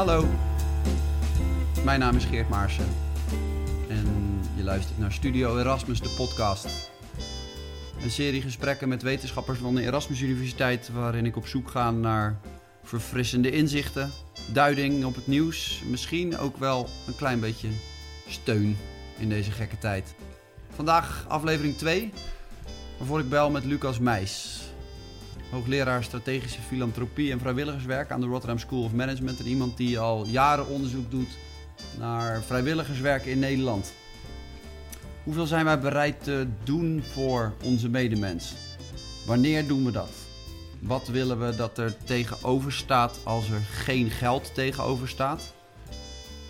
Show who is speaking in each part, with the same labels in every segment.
Speaker 1: Hallo, mijn naam is Geert Maarsen en je luistert naar Studio Erasmus, de podcast. Een serie gesprekken met wetenschappers van de Erasmus Universiteit waarin ik op zoek ga naar verfrissende inzichten, duiding op het nieuws, misschien ook wel een klein beetje steun in deze gekke tijd. Vandaag aflevering 2, waarvoor ik bel met Lucas Meijs. Hoogleraar strategische filantropie en vrijwilligerswerk aan de Rotterdam School of Management. En iemand die al jaren onderzoek doet naar vrijwilligerswerk in Nederland. Hoeveel zijn wij bereid te doen voor onze medemens? Wanneer doen we dat? Wat willen we dat er tegenover staat als er geen geld tegenover staat?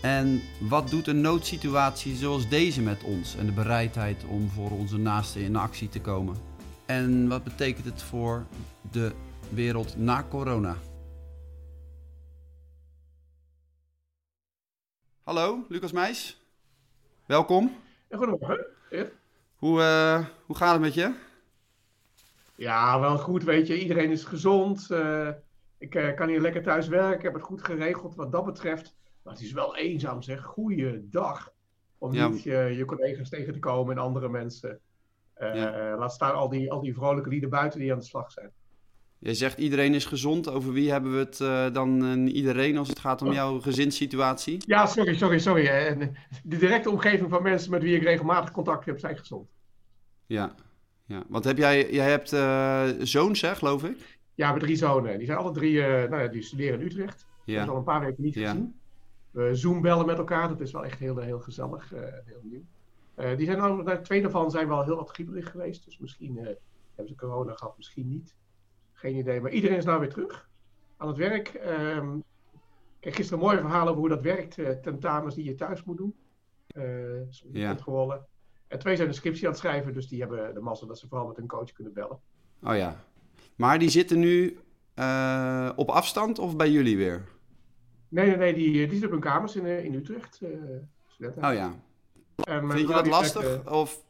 Speaker 1: En wat doet een noodsituatie zoals deze met ons en de bereidheid om voor onze naasten in actie te komen? En wat betekent het voor de wereld na corona? Hallo, Lucas Meijs. Welkom.
Speaker 2: Goedemorgen.
Speaker 1: Hoe, uh, hoe gaat het met je?
Speaker 2: Ja, wel goed, weet je. Iedereen is gezond. Uh, ik uh, kan hier lekker thuis werken. Ik heb het goed geregeld wat dat betreft. Maar het is wel eenzaam, zeg. Goeiedag. Om ja. niet je collega's tegen te komen en andere mensen. Ja. laat staan al die, al die vrolijke lieden buiten die aan de slag zijn.
Speaker 1: Je zegt iedereen is gezond. Over wie hebben we het uh, dan uh, iedereen als het gaat om oh. jouw gezinssituatie?
Speaker 2: Ja, sorry, sorry, sorry. De directe omgeving van mensen met wie ik regelmatig contact heb, zijn gezond.
Speaker 1: Ja, ja. want heb jij, jij hebt uh, zoons, hè, geloof ik?
Speaker 2: Ja, we hebben drie zonen. Die zijn alle drie, nou ja, die studeren in Utrecht. Ja. hebben al een paar weken niet ja. gezien. We Zoom-bellen met elkaar, dat is wel echt heel, heel gezellig, heel nieuw. Die zijn nou, twee daarvan zijn wel heel wat griebelig geweest, dus misschien hebben ze corona gehad, misschien niet. Geen idee. Maar iedereen is nou weer terug aan het werk. Um, kijk, gisteren een mooi verhaal over hoe dat werkt. Uh, tentamens die je thuis moet doen. Uh, ja. controle. En twee zijn een scriptie aan het schrijven. Dus die hebben de massa dat ze vooral met hun coach kunnen bellen.
Speaker 1: Oh ja. Maar die zitten nu uh, op afstand of bij jullie weer?
Speaker 2: Nee, nee, nee. Die, die zitten op hun kamers in, in Utrecht.
Speaker 1: oh ja. Vind je dat lastig? of...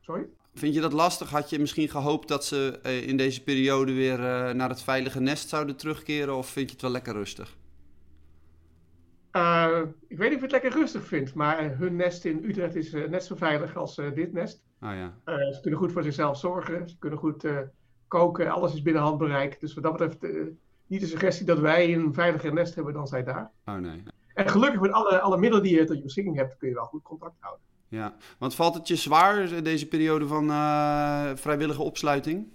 Speaker 2: Sorry?
Speaker 1: Vind je dat lastig? Had je misschien gehoopt dat ze uh, in deze periode weer uh, naar het veilige nest zouden terugkeren? Of vind je het wel lekker rustig?
Speaker 2: Uh, ik weet niet of ik het lekker rustig vind, maar hun nest in Utrecht is net zo veilig als dit nest.
Speaker 1: Oh, ja.
Speaker 2: ze kunnen goed voor zichzelf zorgen, ze kunnen goed koken, alles is binnen handbereik. Dus wat dat betreft niet de suggestie dat wij een veiliger nest hebben dan zij daar.
Speaker 1: Oh nee.
Speaker 2: En gelukkig met alle, alle middelen die je tot je beschikking hebt, kun je wel goed contact houden.
Speaker 1: Ja, want valt het je zwaar, deze periode van uh, vrijwillige opsluiting?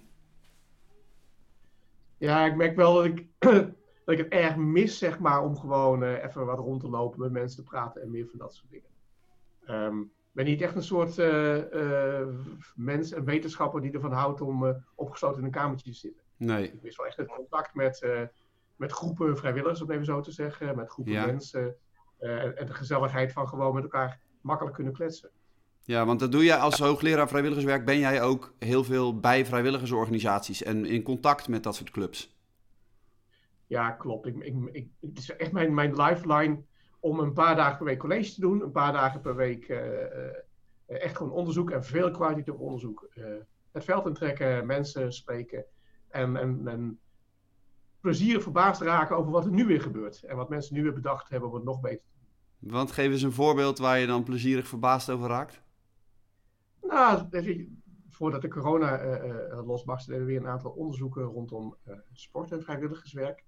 Speaker 2: Ja, ik merk wel dat ik, dat ik het erg mis, zeg maar, om gewoon uh, even wat rond te lopen, met mensen te praten en meer van dat soort dingen. Um, ik ben niet echt een soort uh, mens en wetenschapper die ervan houdt om opgesloten in een kamertje te zitten.
Speaker 1: Nee.
Speaker 2: Ik mis wel echt het contact met, met groepen vrijwilligers, om even zo te zeggen, met groepen ja. mensen. en de gezelligheid van gewoon met elkaar makkelijk kunnen kletsen.
Speaker 1: Ja, want dat doe je als hoogleraar vrijwilligerswerk. Ben jij ook heel veel bij vrijwilligersorganisaties en in contact met dat soort clubs?
Speaker 2: Ja, klopt. Ik, ik, ik, het is echt mijn, mijn lifeline om een paar dagen per week college te doen. Een paar dagen per week uh, uh, echt gewoon onderzoek en veel kwalitatief onderzoek. Uh, het veld intrekken, mensen spreken en, en, en plezier verbaasd raken over wat er nu weer gebeurt. En wat mensen nu weer bedacht hebben om het nog beter te
Speaker 1: want geef eens een voorbeeld waar je dan plezierig verbaasd over raakt.
Speaker 2: Nou, voordat de corona uh, losbarstte, deden we weer een aantal onderzoeken rondom uh, sport en vrijwilligerswerk.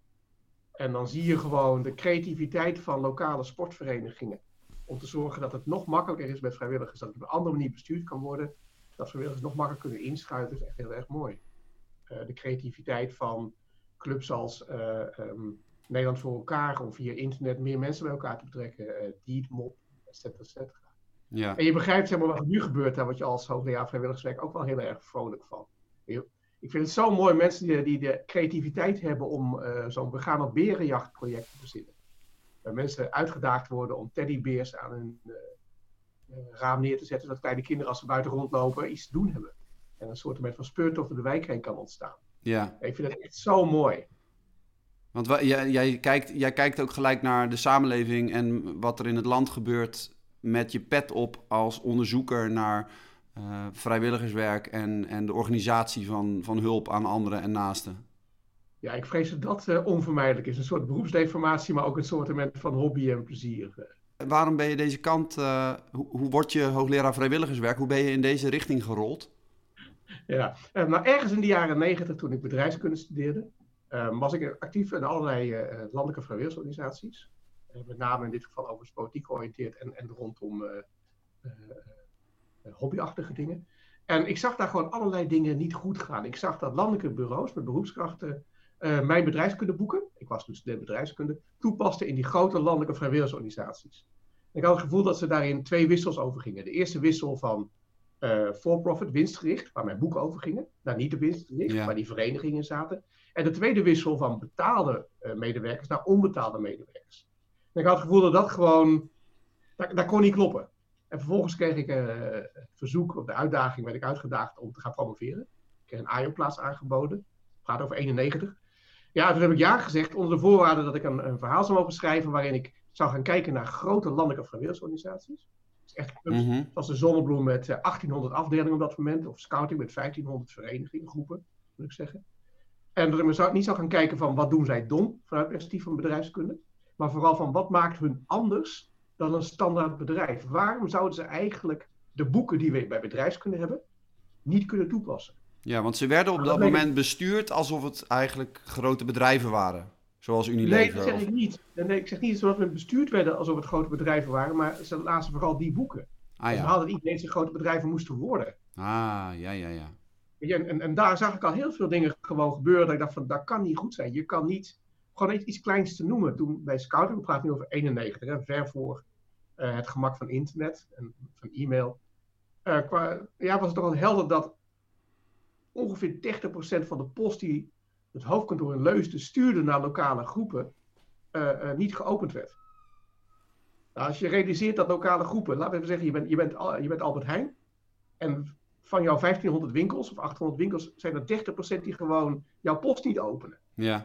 Speaker 2: En dan zie je gewoon de creativiteit van lokale sportverenigingen. Om te zorgen dat het nog makkelijker is met vrijwilligers. Dat het op een andere manier bestuurd kan worden. Dat vrijwilligers nog makkelijker kunnen inschuiven. Dat is echt heel erg mooi. de creativiteit van clubs als um, Nederland voor elkaar om via internet meer mensen bij elkaar te betrekken. Uh, Deed, Mop, et cetera, et cetera.
Speaker 1: Ja.
Speaker 2: En je begrijpt zeg maar, wat er nu gebeurt, daar word je als hoogleraar vrijwilligerswerk ook wel heel erg vrolijk van. Ik vind het zo mooi mensen die, die de creativiteit hebben om uh, zo'n we gaan op berenjachtproject te verzinnen. Waar mensen uitgedaagd worden om teddybeers aan hun uh, raam neer te zetten, zodat kleine kinderen als ze buiten rondlopen iets te doen hebben. En een soort van speurtocht door de wijk heen kan ontstaan.
Speaker 1: Ja.
Speaker 2: Ik vind het echt zo mooi.
Speaker 1: Want jij, jij, kijkt, jij kijkt ook gelijk naar de samenleving en wat er in het land gebeurt met je pet op als onderzoeker naar uh, vrijwilligerswerk en, en de organisatie van, van hulp aan anderen en naasten.
Speaker 2: Ja, ik vrees dat dat uh, onvermijdelijk is. Een soort beroepsdeformatie, maar ook een soort van hobby en plezier.
Speaker 1: Waarom ben je deze kant, uh, hoe, hoe word je hoogleraar vrijwilligerswerk? Hoe ben je in deze richting gerold?
Speaker 2: Ja, uh, nou ergens in de jaren negentig, toen ik bedrijfskunde studeerde, was ik actief in allerlei landelijke vrijwilligersorganisaties. met name in dit geval over politiek georiënteerd en, en rondom hobbyachtige dingen. En ik zag daar gewoon allerlei dingen niet goed gaan. Ik zag dat landelijke bureaus met beroepskrachten mijn bedrijfskundeboeken, ik was toen student bedrijfskunde, toepasten in die grote landelijke vrijwilligersorganisaties. ik had het gevoel dat ze daarin twee wissels over gingen. De eerste wissel van uh, for-profit, winstgericht, waar mijn boeken over gingen. Nou, niet de winstgericht, ja. waar die verenigingen zaten. En de tweede wissel van betaalde uh, medewerkers naar onbetaalde medewerkers. En ik had het gevoel dat dat gewoon, daar, daar kon niet kloppen. En vervolgens kreeg ik het verzoek, of de uitdaging, werd ik uitgedaagd om te gaan promoveren. Ik kreeg een AIO-plaats aangeboden. Het gaat over 91. Ja, toen heb ik ja gezegd onder de voorwaarde dat ik een, een verhaal zou mogen schrijven waarin ik zou gaan kijken naar grote landelijke vrijwilligersorganisaties. Echt mm zoals de Zonnebloem met 1800 eh, afdelingen op dat moment, of Scouting met 1500 verenigingen, groepen, moet ik zeggen. En dat ik zou, niet zou gaan kijken van wat doen zij dom vanuit perspectief van bedrijfskunde, maar vooral van wat maakt hun anders dan een standaard bedrijf. Waarom zouden ze eigenlijk de boeken die we bij bedrijfskunde hebben niet kunnen toepassen?
Speaker 1: Ja, want ze werden op dat moment bestuurd alsof het eigenlijk grote bedrijven waren. Zoals Unilever.
Speaker 2: Nee, dat zeg ik niet. Nee, ik zeg niet dat we bestuurd werden alsof het grote bedrijven waren, maar ze lazen vooral die boeken. Ah, ja. Ze hadden niet eens grote bedrijven moesten worden.
Speaker 1: Ah, ja, ja, ja.
Speaker 2: En, en, en, daar zag ik al heel veel dingen gewoon gebeuren. Dat ik dacht van, dat kan niet goed zijn. Je kan niet, gewoon iets, iets kleins te noemen. Toen bij Scouting, we praten nu over 91, hè, ver voor uh, het gemak van internet en van e-mail. Uh, qua, ja, was het toch al helder dat ongeveer 30% van de post die het hoofdkantoor in Leusden stuurde naar lokale groepen, uh, uh, niet geopend werd. Nou, als je realiseert dat lokale groepen, laten we even zeggen, je bent, je bent, je bent Albert Heijn. En van jouw 1500 winkels of 800 winkels zijn er 30% die gewoon jouw post niet openen.
Speaker 1: Ja.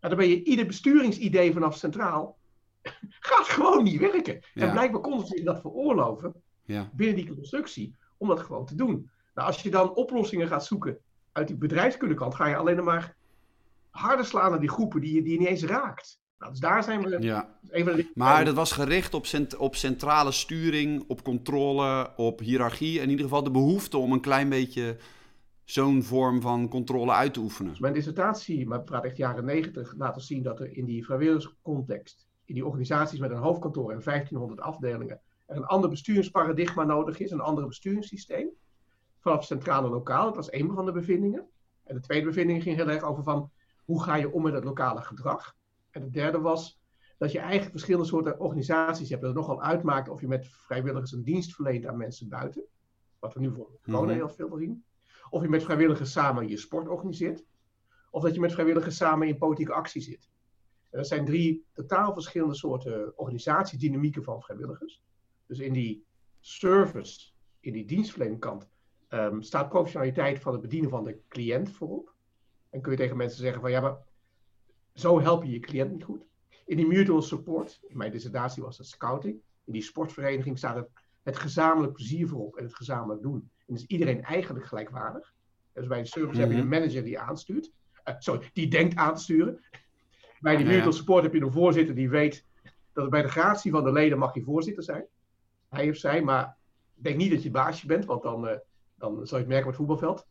Speaker 2: Nou, dan ben je ieder besturingsidee vanaf centraal gaat gewoon niet werken. Ja. En blijkbaar konden ze dat veroorloven
Speaker 1: ja.
Speaker 2: binnen die constructie om dat gewoon te doen. Nou, als je dan oplossingen gaat zoeken uit die bedrijfskundekant, ga je alleen maar harder slaan naar die groepen die je, die je niet eens raakt. Nou, dus daar zijn we.
Speaker 1: Ja. maar dat was gericht op, cent op centrale sturing, op controle, op hiërarchie. In ieder geval de behoefte om een klein beetje zo'n vorm van controle uit te oefenen.
Speaker 2: Mijn dissertatie, maar praat echt jaren negentig, laten zien dat er in die vrijwilligerscontext, in die organisaties met een hoofdkantoor en 1500 afdelingen, er een ander besturingsparadigma nodig is, een ander besturingssysteem vanaf centraal en lokaal. Dat was één van de bevindingen. En de tweede bevinding ging heel erg over van hoe ga je om met het lokale gedrag. En de derde was dat je eigenlijk verschillende soorten organisaties hebt. Dat het nogal uitmaakt of je met vrijwilligers een dienst verleent aan mensen buiten. Wat we nu voor corona mhm. heel veel zien. Of je met vrijwilligers samen je sport organiseert. Of dat je met vrijwilligers samen in politieke actie zit. En dat zijn drie totaal verschillende soorten organisatiedynamieken van vrijwilligers. Dus in die service, in die dienstverleningskant, um, staat professionaliteit van het bedienen van de cliënt voorop. En kun je tegen mensen zeggen van ja, maar zo help je je cliënt niet goed. In die mutual support, in mijn dissertatie was dat scouting. In die sportvereniging staat het, het gezamenlijk plezier voorop en het gezamenlijk doen. En is iedereen eigenlijk gelijkwaardig. Dus bij een service heb je een mhm. manager die aanstuurt. Uh, sorry, die denkt aan te sturen. Bij die mutual support heb je een voorzitter die weet dat bij de gratie van de leden mag je voorzitter zijn. Hij of zij, maar denk niet dat je baasje bent, want dan, uh, dan zou je het merken op het voetbalveld.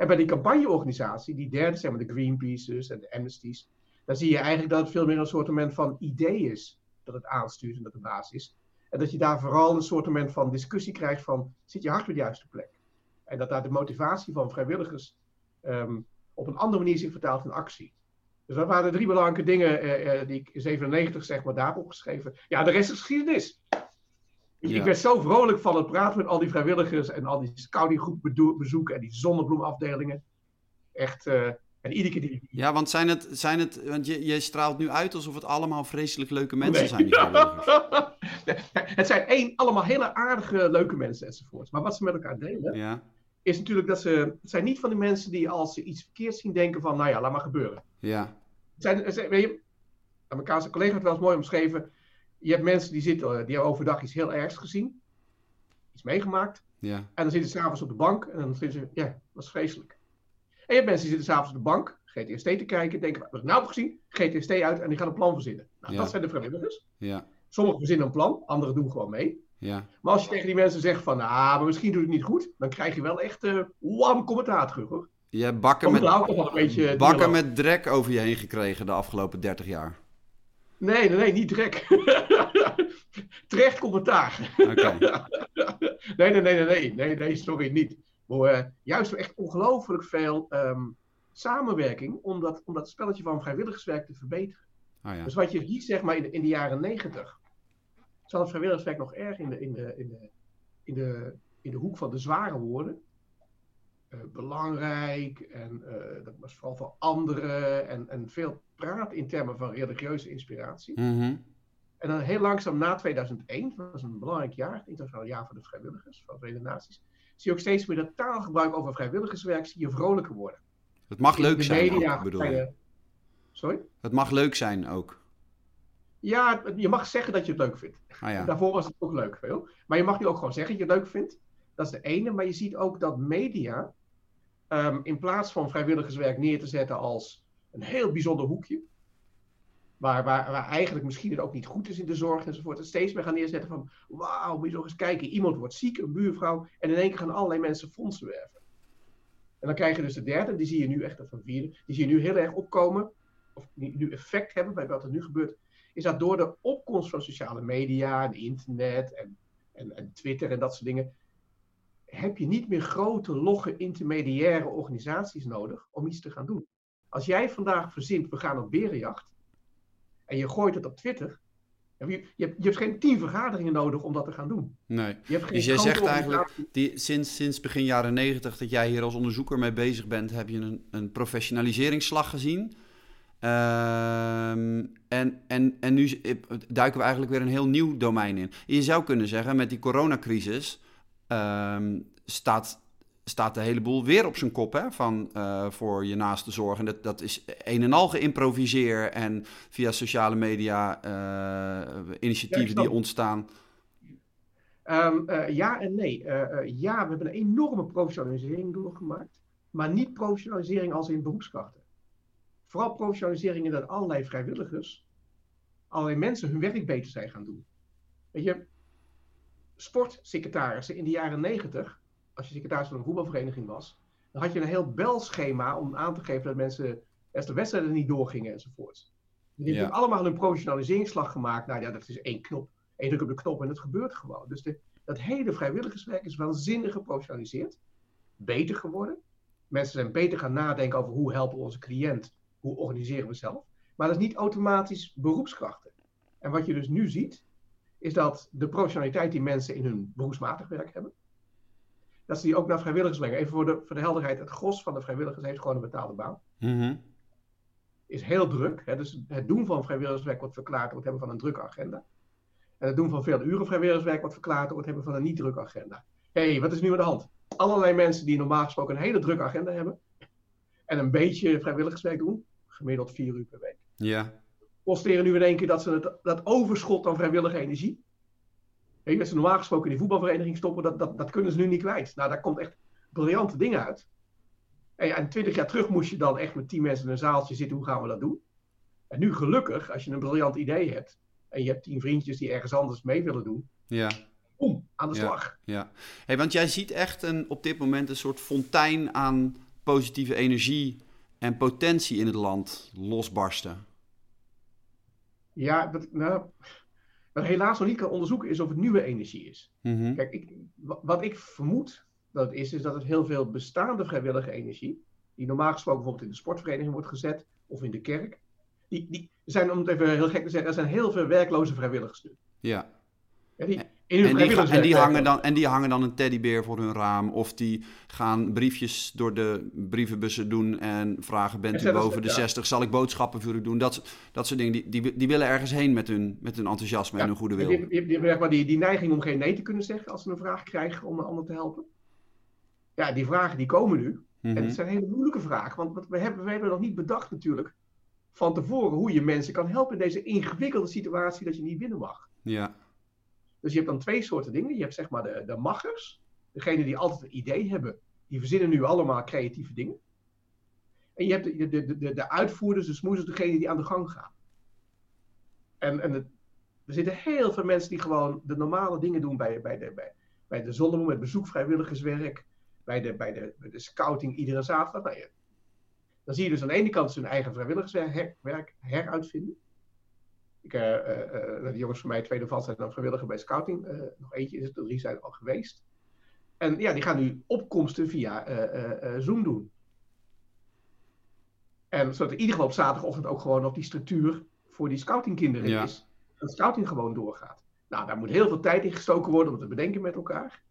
Speaker 2: En bij die campagneorganisatie, die derde, zeg maar de Greenpeace's en de Amnesties, dan zie je eigenlijk dat het veel meer een soort van idee is dat het aanstuurt en dat de baas is. En dat je daar vooral een soort van discussie krijgt van, zit je hart op de juiste plek? En dat daar de motivatie van vrijwilligers um, op een andere manier zich vertaalt in actie. Dus dat waren de drie belangrijke dingen uh, uh, die ik in 97 zeg maar daar opgeschreven. Ja, de rest is geschiedenis. Ik werd zo vrolijk van het praten met al die vrijwilligers en al die scoutinggroep bezoeken en die zonnebloemafdelingen. Echt, uh, en iedere keer die...
Speaker 1: Ja, want zijn het, zijn het want je, je straalt nu uit alsof het allemaal vreselijk leuke mensen zijn, die
Speaker 2: het zijn één, allemaal hele aardige, leuke mensen enzovoort. Maar wat ze met elkaar delen,
Speaker 1: ja.
Speaker 2: is natuurlijk dat ze, het zijn niet van die mensen die als ze iets verkeerd zien denken van, nou ja, laat maar gebeuren.
Speaker 1: Ja.
Speaker 2: Het zijn, het zijn, weet je, Amerikaanse collega heeft wel eens mooi omschreven, je hebt mensen die zitten, die hebben overdag iets heel ergs gezien. Iets meegemaakt.
Speaker 1: Ja. En
Speaker 2: dan zitten ze s'avonds op de bank en dan zitten ze, ja, dat was vreselijk. En je hebt mensen die zitten s'avonds op de bank, GTST te kijken, denken, wat heb ik nou gezien? GTST uit en die gaan een plan verzinnen. Nou,
Speaker 1: Ja.
Speaker 2: dat zijn de vrijwilligers.
Speaker 1: Ja,
Speaker 2: Sommigen verzinnen een plan, anderen doen gewoon mee.
Speaker 1: ja,
Speaker 2: Maar als je tegen die mensen zegt van, ah, maar misschien doe ik het niet goed, dan krijg je wel echt eh wam commentaar terug hoor.
Speaker 1: je hebt bakken met,
Speaker 2: beetje
Speaker 1: bakken
Speaker 2: dialoog.
Speaker 1: met drek over je heen gekregen de afgelopen 30 jaar.
Speaker 2: Nee, nee, niet trek. Terecht commentaar.
Speaker 1: Oké.
Speaker 2: nee, nee, nee, nee, nee, nee, sorry, niet. Maar eh, juist echt ongelooflijk veel ehm, samenwerking om dat, om dat spelletje van vrijwilligerswerk te verbeteren.
Speaker 1: Oh ja.
Speaker 2: Dus wat je ziet, zeg maar, in de, in de jaren negentig, zat het vrijwilligerswerk nog erg in de, in de, in de, in de, in de hoek van de zware woorden. Eh, belangrijk en eh, dat was vooral voor anderen en, en veel praat in termen van religieuze inspiratie.
Speaker 1: Mhm.
Speaker 2: En dan heel langzaam na 2001, dat was een belangrijk jaar, het internationaal jaar voor de vrijwilligers van de Verenigde Naties, zie je ook steeds meer dat taalgebruik over vrijwilligerswerk zie je vrolijker worden.
Speaker 1: Het mag leuk
Speaker 2: de
Speaker 1: zijn,
Speaker 2: media
Speaker 1: ook, bedoel je.
Speaker 2: Sorry?
Speaker 1: Het mag leuk zijn ook.
Speaker 2: Ja, je mag zeggen dat je het leuk vindt.
Speaker 1: Ah ja.
Speaker 2: Daarvoor was het ook leuk, veel. Maar je mag nu ook gewoon zeggen dat je het leuk vindt. Dat is de ene. Maar je ziet ook dat media, ehm, in plaats van vrijwilligerswerk neer te zetten als een heel bijzonder hoekje, waar, waar, waar eigenlijk misschien het ook niet goed is in de zorg enzovoort, het steeds meer gaan neerzetten van, wauw, moet je nog eens kijken, iemand wordt ziek, een buurvrouw, en in één keer gaan allerlei mensen fondsen werven. En dan krijg je dus de derde, die zie je nu echt, of een vierde, die zie je nu heel erg opkomen, of die nu effect hebben bij wat er nu gebeurt, is dat door de opkomst van sociale media en internet en, en, en Twitter en dat soort dingen, heb je niet meer grote, logge, intermediaire organisaties nodig om iets te gaan doen. Als jij vandaag verzint, we gaan op berenjacht, en je gooit het op Twitter, je, je, hebt, je hebt geen tien vergaderingen nodig om dat te gaan doen.
Speaker 1: Nee.
Speaker 2: Je hebt geen
Speaker 1: Dus jij zegt eigenlijk, die, sinds, sinds begin jaren negentig dat jij hier als onderzoeker mee bezig bent, heb je een, een professionaliseringsslag gezien. Ehm, en, en, en nu z- duiken we eigenlijk weer een heel nieuw domein in. Je zou kunnen zeggen, met die coronacrisis ehm, staat, staat de hele boel weer op zijn kop hè, van, eh, voor je naaste zorg. En dat, dat is een en al geïmproviseer en via sociale media eh, initiatieven die ontstaan.
Speaker 2: Ehm, eh, ja en nee. Ja, we hebben een enorme professionalisering doorgemaakt. Maar niet professionalisering als in beroepskrachten. Vooral professionalisering in dat allerlei vrijwilligers, allerlei mensen hun werk beter zijn gaan doen. Weet je, sportsecretarissen in de jaren negentig, als je secretaris van een voetbalvereniging was, dan had je een heel belschema om aan te geven dat mensen, als de wedstrijden niet doorgingen enzovoort. Die
Speaker 1: Ja.
Speaker 2: hebben allemaal een professionaliseringsslag gemaakt. Nou ja, dat is één knop. Eén druk op de knop en het gebeurt gewoon. Dus de, dat hele vrijwilligerswerk is waanzinnig geprofessionaliseerd. Beter geworden. Mensen zijn beter gaan nadenken over hoe helpen we onze cliënt. Hoe organiseren we zelf. Maar dat is niet automatisch beroepskrachten. En wat je dus nu ziet, is dat de professionaliteit die mensen in hun beroepsmatig werk hebben, dat ze die ook naar vrijwilligers brengen. Even voor de, voor de helderheid, het gros van de vrijwilligers heeft gewoon een betaalde baan.
Speaker 1: Mhm.
Speaker 2: Is heel druk. Hè? Dus het doen van vrijwilligerswerk wordt verklaard door het hebben van een drukke agenda. En het doen van veel uren vrijwilligerswerk wordt verklaard door het hebben van een niet drukke agenda. Hé, hey, wat is nu aan de hand? Allerlei mensen die normaal gesproken een hele drukke agenda hebben en een beetje vrijwilligerswerk doen, gemiddeld vier uur per week.
Speaker 1: Ja.
Speaker 2: Posteren nu in één keer dat ze het, dat overschot aan vrijwillige energie, weet je, dat ze normaal gesproken in die voetbalvereniging stoppen, dat, dat, dat kunnen ze nu niet kwijt. Nou, daar komt echt briljante dingen uit. En, en twintig jaar terug moest je dan echt met tien mensen in een zaaltje zitten, hoe gaan we dat doen? En nu gelukkig, als je een briljant idee hebt, en je hebt tien vriendjes die ergens anders mee willen doen,
Speaker 1: Ja.
Speaker 2: boem, aan de
Speaker 1: Ja.
Speaker 2: slag.
Speaker 1: Ja, hey, want jij ziet echt een, op dit moment een soort fontein aan positieve energie en potentie in het land losbarsten.
Speaker 2: Ja, wat, nou, helaas nog niet kan onderzoeken is of het nieuwe energie is.
Speaker 1: Mhm.
Speaker 2: Kijk, ik, wa- wat ik vermoed dat het is, is dat het heel veel bestaande vrijwillige energie, die normaal gesproken bijvoorbeeld in de sportvereniging wordt gezet, of in de kerk, die, die zijn, om het even heel gek te zeggen, er zijn heel veel werkloze vrijwilligers nu.
Speaker 1: Ja,
Speaker 2: Ja, die, in
Speaker 1: en die, en, die
Speaker 2: vrijwilligerswerk
Speaker 1: hangen dan, en die hangen dan een teddybeer voor hun raam. Of die gaan briefjes door de brievenbussen doen en vragen: Bent
Speaker 2: En
Speaker 1: u boven de
Speaker 2: ja.
Speaker 1: 60? Zal ik boodschappen voor u doen? Dat, dat soort dingen. Die, die, die willen ergens heen met hun, met hun enthousiasme en hun goede
Speaker 2: Die,
Speaker 1: wil.
Speaker 2: die, die, die hebben zeg maar die, die neiging om geen nee te kunnen zeggen als ze een vraag krijgen om een ander te helpen. Ja, die vragen die komen nu. En
Speaker 1: Mhm.
Speaker 2: het zijn hele moeilijke vragen, want we hebben, we hebben nog niet bedacht natuurlijk van tevoren hoe je mensen kan helpen in deze ingewikkelde situatie dat je niet binnen mag.
Speaker 1: Ja,
Speaker 2: Dus je hebt dan twee soorten dingen. Je hebt zeg maar de, de machers, degene die altijd een idee hebben, die verzinnen nu allemaal creatieve dingen. En je hebt de, de, de, de uitvoerders, de smoezers, degene die aan de gang gaan. En, en er zitten heel veel mensen die gewoon de normale dingen doen bij, bij, de, bij, bij de met bezoek, vrijwilligerswerk, bij de, bij de, bij de scouting iedere zaterdag. Nou dan zie je dus aan de ene kant zijn eigen vrijwilligerswerk her, heruitvinden. Ik, uh, uh, de jongens van mij, tweede val, zijn dan vrijwilliger bij scouting. Nog eentje is het, de drie zijn al geweest. En ja, die gaan nu opkomsten via Zoom doen. En zodat in ieder geval op zaterdagochtend ook gewoon op die structuur voor die scoutingkinderen ja. is. Dat scouting gewoon doorgaat. Nou, daar moet heel veel tijd in gestoken worden om te bedenken met elkaar.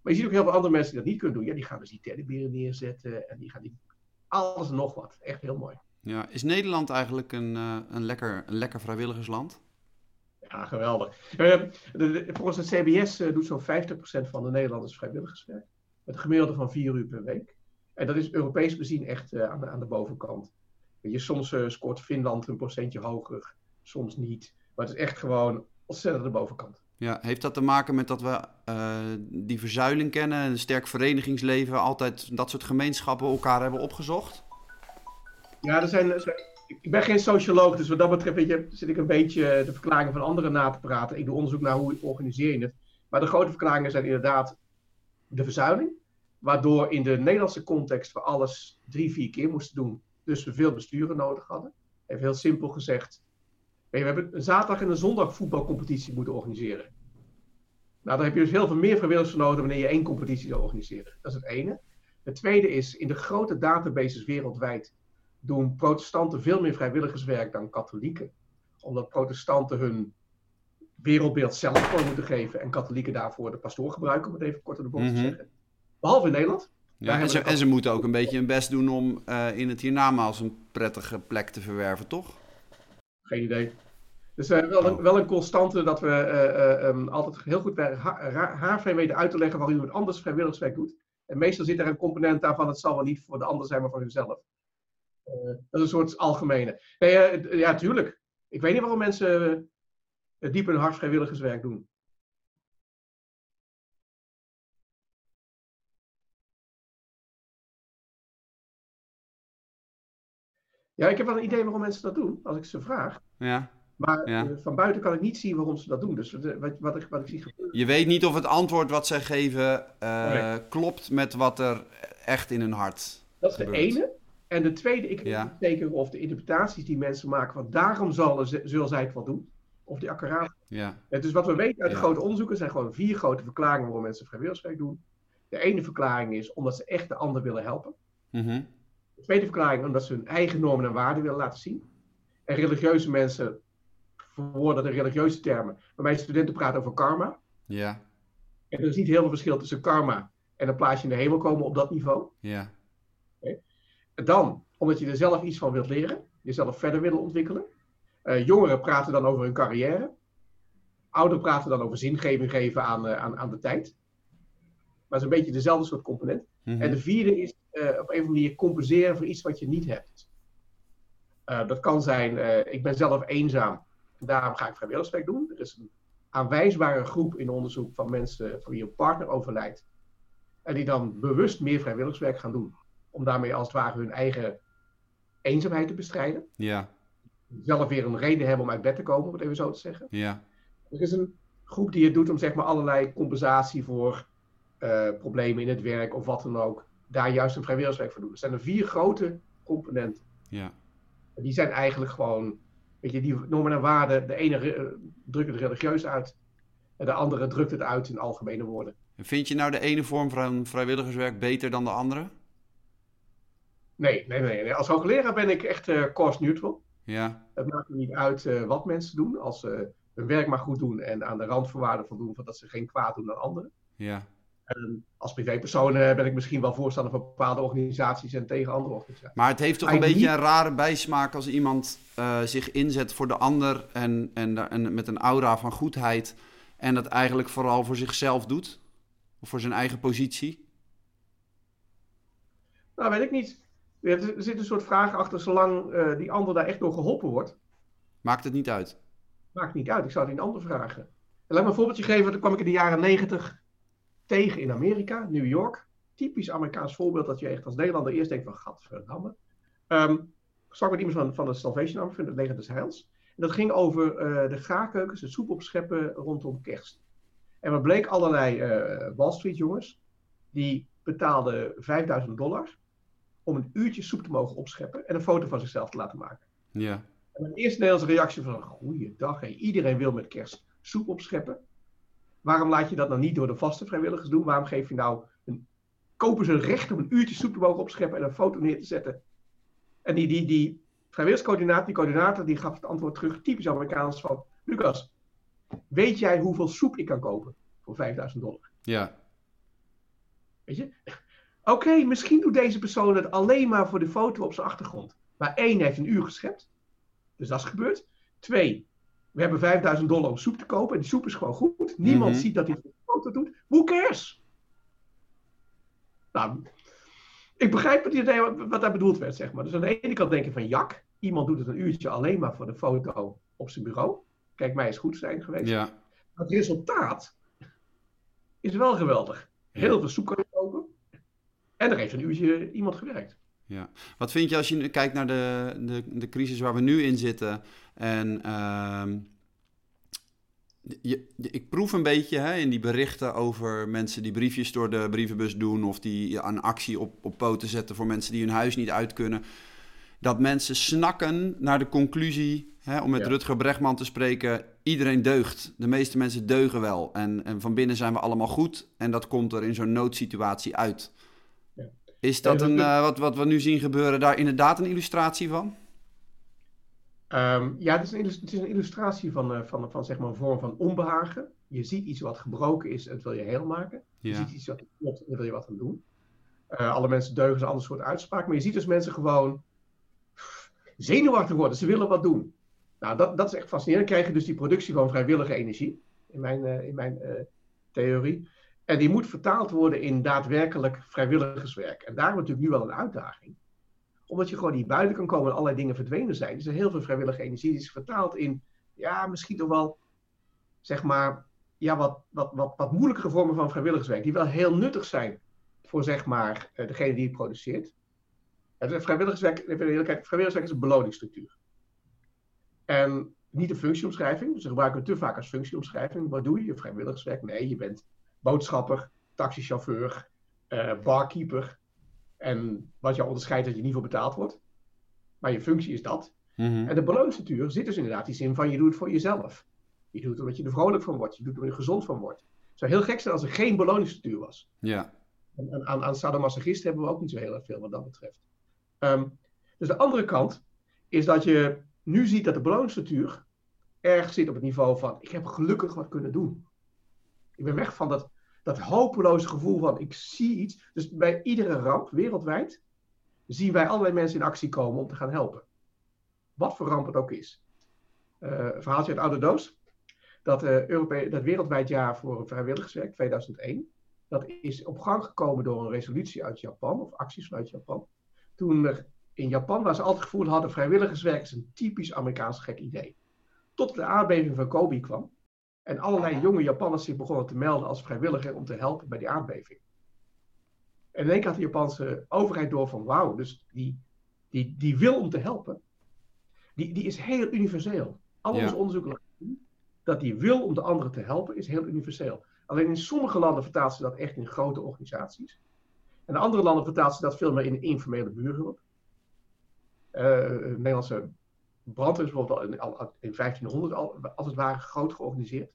Speaker 2: Maar je ziet ook heel veel andere mensen die dat niet kunnen doen. Ja, die gaan dus die teddyberen neerzetten en die gaan die alles en nog wat. Echt heel mooi.
Speaker 1: Ja, is Nederland eigenlijk een, uh, een, lekker, een lekker vrijwilligersland?
Speaker 2: Ja, geweldig. Uh, de, volgens het CBS uh, doet zo'n 50% van de Nederlanders vrijwilligerswerk. Met een gemiddelde van 4 uur per week. En dat is Europees bezien echt aan de, aan, de, bovenkant. Je, soms scoort Finland een procentje hoger, soms niet. Maar het is echt gewoon ontzettend aan de bovenkant.
Speaker 1: Ja, heeft dat te maken met dat we die verzuiling kennen, een sterk verenigingsleven, altijd dat soort gemeenschappen elkaar hebben opgezocht?
Speaker 2: Ja, er zijn, ik ben geen socioloog, dus wat dat betreft weet je, zit ik een beetje de verklaringen van anderen na te praten. Ik doe onderzoek naar hoe organiseer je het. Maar de grote verklaringen zijn inderdaad de verzuiling, waardoor in de Nederlandse context we alles drie, vier keer moesten doen. Dus we veel besturen nodig hadden. Even heel simpel gezegd, we hebben een zaterdag en een zondag voetbalcompetitie moeten organiseren. Nou, daar heb je dus heel veel meer vrijwilligers voor nodig wanneer je één competitie zou organiseren. Dat is het ene. Het tweede is, in de grote databases wereldwijd doen protestanten veel meer vrijwilligerswerk dan katholieken. Omdat protestanten hun wereldbeeld zelf voor moeten geven en katholieken daarvoor de pastoor gebruiken, om het even kort op de bocht te mhm. zeggen. Behalve in Nederland.
Speaker 1: Ja, en, ze, en ze moeten ook een beetje hun best doen om uh, in het hiernamaals een prettige plek te verwerven, toch?
Speaker 2: Geen idee. Dus uh, wel, een, oh. wel een constante dat we uh, um, altijd heel goed bij haarvrij weten uit te leggen waarom iemand anders vrijwilligerswerk doet. En meestal zit er een component aan van het zal wel niet voor de ander zijn, maar voor hunzelf. Dat is een soort algemene. Nee, ja, tuurlijk. Ik weet niet waarom mensen diep hun hart vrijwilligerswerk doen. Ja, ik heb wel een idee waarom mensen dat doen, als ik ze vraag.
Speaker 1: Ja.
Speaker 2: Maar eh, van buiten kan ik niet zien waarom ze dat doen. Dus wat, wat, ik, wat ik zie gebeuren.
Speaker 1: Je weet niet of het antwoord wat zij geven uh, klopt met wat er echt in hun hart
Speaker 2: Dat is de ene. En de tweede, ik weet niet zeker of de interpretaties die mensen maken van daarom zullen, zullen zij het wel doen. Of die accuraat.
Speaker 1: Ja.
Speaker 2: dus wat we weten uit ja. grote onderzoeken zijn gewoon vier grote verklaringen waarom mensen vrijwilligerswerk doen. De ene verklaring is omdat ze echt de ander willen helpen.
Speaker 1: Mm -hmm.
Speaker 2: De tweede verklaring omdat ze hun eigen normen en waarden willen laten zien. En religieuze mensen verwoorden de religieuze termen. Maar mijn studenten praten over karma.
Speaker 1: Ja.
Speaker 2: En er is niet heel veel verschil tussen karma en een plaatsje in de hemel komen op dat niveau.
Speaker 1: Ja.
Speaker 2: Dan, omdat je er zelf iets van wilt leren, jezelf verder willen ontwikkelen. Uh, jongeren praten dan over hun carrière. Ouderen praten dan over zingeving geven aan, uh, aan, aan de tijd. Maar het is een beetje dezelfde soort component. Mm -hmm. En de vierde is uh, op een of andere manier compenseren voor iets wat je niet hebt. dat kan zijn, ik ben zelf eenzaam daarom ga ik vrijwilligerswerk doen. Er is een aanwijsbare groep in onderzoek van mensen voor wie een partner overlijdt. En die dan bewust meer vrijwilligerswerk gaan doen. Om daarmee als het ware hun eigen eenzaamheid te bestrijden.
Speaker 1: Ja.
Speaker 2: Zelf weer een reden hebben om uit bed te komen, om het even zo te zeggen.
Speaker 1: Ja.
Speaker 2: Er is een groep die het doet om zeg maar allerlei compensatie voor uh, problemen in het werk of wat dan ook. Daar juist een vrijwilligerswerk voor doen. Er zijn er vier grote componenten.
Speaker 1: Ja.
Speaker 2: Die zijn eigenlijk gewoon Weet je, die normen en waarden, de ene uh, drukt het religieus uit, en de andere drukt het uit in algemene woorden.
Speaker 1: En vind je nou de ene vorm van vrijwilligerswerk beter dan de andere?
Speaker 2: Nee, nee, nee. nee. Als hoogleraar ben ik echt uh, cost neutral.
Speaker 1: Ja.
Speaker 2: Het maakt me niet uit uh, wat mensen doen, als ze hun werk maar goed doen en aan de randvoorwaarden voldoen, van dat ze geen kwaad doen aan anderen.
Speaker 1: Ja.
Speaker 2: En als privépersoon ben ik misschien wel voorstander van bepaalde organisaties en tegen andere organisaties.
Speaker 1: Maar het heeft toch een beetje een rare bijsmaak als iemand uh, zich inzet voor de ander en, en, en met een aura van goedheid en dat eigenlijk vooral voor zichzelf doet? Of voor zijn eigen positie?
Speaker 2: Nou, weet ik niet. Er zit een soort vraag achter, zolang uh, die ander daar echt door geholpen wordt.
Speaker 1: Maakt het niet uit?
Speaker 2: Maakt niet uit, ik zou het een ander vragen. En laat me een voorbeeldje geven, dan kwam ik in de jaren negentig tegen in Amerika, New York. Typisch Amerikaans voorbeeld dat je echt als Nederlander eerst denkt van, gadverdamme. Um, sprak met iemand van, van de Salvation Army, van het leger des Heils. En dat ging over uh, de gaarkeukens, het soep opscheppen rondom kerst. En wat bleek, allerlei uh, Wall Street jongens, die betaalden 5000 dollar om een uurtje soep te mogen opscheppen en een foto van zichzelf te laten maken.
Speaker 1: Ja.
Speaker 2: En mijn eerste Nederlandse reactie van, goeiedag, hey, iedereen wil met kerst soep opscheppen. Waarom laat je dat nou niet door de vaste vrijwilligers doen? Waarom geef je nou een, kopen ze een recht om een uurtje soep te mogen opscheppen en een foto neer te zetten? En die, die, die vrijwilligerscoördinator, die coördinator, die gaf het antwoord terug, typisch Amerikaans, van Lucas, weet jij hoeveel soep ik kan kopen voor 5000 dollar?
Speaker 1: Ja.
Speaker 2: Weet je? Oké, misschien doet deze persoon het alleen maar voor de foto op zijn achtergrond. Maar één heeft een uur geschept. Dus dat is gebeurd. Twee, we hebben 5000 dollar om soep te kopen. En die soep is gewoon goed. Niemand
Speaker 1: Mhm.
Speaker 2: ziet dat hij het voor de foto doet. Who cares? Nou, ik begrijp wat, idee, wat, daar bedoeld werd, zeg maar. Dus aan de ene kant denk je van, jak, iemand doet het een uurtje alleen maar voor de foto op zijn bureau. Kijk, mij is goed zijn geweest.
Speaker 1: Ja.
Speaker 2: Het resultaat is wel geweldig. Heel veel soep kan je kopen. En er heeft een uurtje iemand gewerkt.
Speaker 1: Wat vind je als je nu kijkt naar de, de, de crisis waar we nu in zitten? En ehm, je, ik proef een beetje hè, in die berichten over mensen die briefjes door de brievenbus doen of die een actie op, op poten zetten voor mensen die hun huis niet uit kunnen. Dat mensen snakken naar de conclusie, hè, om met
Speaker 2: Ja.
Speaker 1: Rutger Bregman te spreken, iedereen deugt. De meeste mensen deugen wel. En, en van binnen zijn we allemaal goed. En dat komt er in zo'n noodsituatie uit. Is dat een, eh, wat, wat we nu zien gebeuren, daar inderdaad een illustratie van?
Speaker 2: Ehm, ja, het is, een, het is een illustratie van, eh, van, van zeg maar een vorm van onbehagen. Je ziet iets wat gebroken is en dat wil je heel maken. Je ziet iets wat klopt en daar wil je wat aan doen. Eh, alle mensen deugen is een ander soort uitspraak. Maar je ziet dus mensen gewoon pff, zenuwachtig worden. Ze willen wat doen. Nou, dat, dat is echt fascinerend. Dan krijg je dus die productie van vrijwillige energie. In mijn, in mijn theorie. En die moet vertaald worden in daadwerkelijk vrijwilligerswerk. En daar hebben we natuurlijk nu wel een uitdaging omdat je gewoon niet buiten kan komen en allerlei dingen verdwenen zijn. Dus er heel veel vrijwillige energie die is vertaald in, ja, misschien toch wel, zeg maar, ja, wat, wat, wat, wat moeilijkere vormen van vrijwilligerswerk. Die wel heel nuttig zijn voor, zeg maar, eh, degene die het produceert. Het vrijwilligerswerk, vrijwilligerswerk is een beloningsstructuur. En niet een functieomschrijving. Dus we gebruiken het te vaak als functieomschrijving. Wat doe je? Vrijwilligerswerk? Nee, je bent boodschapper, taxichauffeur, eh, barkeeper. En wat jou onderscheidt dat je niet voor betaald wordt. Maar je functie is dat.
Speaker 1: Mhm.
Speaker 2: En de beloningsstructuur zit dus inderdaad die zin van je doet het voor jezelf. Je doet het omdat je er vrolijk van wordt. Je doet het omdat je er gezond van wordt. Het zou heel gek zijn als er geen beloningsstructuur was.
Speaker 1: Ja,
Speaker 2: En aan, aan, aan sadomasochisten hebben we ook niet zo heel erg veel wat dat betreft. Ehm, dus de andere kant is dat je nu ziet dat de beloningsstructuur erg zit op het niveau van ik heb gelukkig wat kunnen doen. Ik ben weg van dat, dat hopeloze gevoel van ik zie iets. Dus bij iedere ramp wereldwijd zien wij allerlei mensen in actie komen om te gaan helpen. Wat voor ramp het ook is. Een verhaaltje uit Oude Doos. Dat, eh Europe dat wereldwijd jaar voor vrijwilligerswerk 2001 dat is op gang gekomen door een resolutie uit Japan, of acties vanuit Japan. Toen er in Japan, waar ze altijd gevoeld hadden, vrijwilligerswerk is een typisch Amerikaans gek idee. Tot de aardbeving van Kobe kwam. En allerlei jonge Japanners zich begonnen te melden als vrijwilliger om te helpen bij die aardbeving. En in één keer had de Japanse overheid door van wauw, dus die, die, die wil om te helpen, die, die is heel universeel. Al
Speaker 1: Ja.
Speaker 2: ons onderzoek laat zien dat die wil om de anderen te helpen is heel universeel. Alleen in sommige landen vertaalt ze dat echt in grote organisaties. En in andere landen vertaalt ze dat veel meer in informele buurhulp. De Nederlandse brandweer is bijvoorbeeld in, al, in 1500 al, als het ware groot georganiseerd.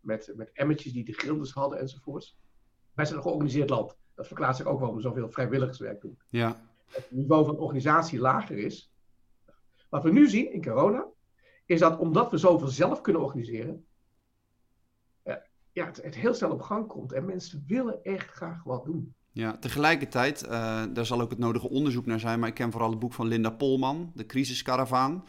Speaker 2: Met, met emmertjes die de gildes hadden enzovoorts. Wij zijn een georganiseerd land. Dat verklaart zich ook waarom we zoveel vrijwilligerswerk doen.
Speaker 1: ja,
Speaker 2: Het niveau van organisatie lager is. Wat we nu zien in corona, is dat omdat we zoveel zelf kunnen organiseren, eh, ja, het, het heel snel op gang komt. En mensen willen echt graag wat doen.
Speaker 1: Ja. Tegelijkertijd, eh, daar zal ook het nodige onderzoek naar zijn, maar ik ken vooral het boek van Linda Polman, De Crisiskaravaan.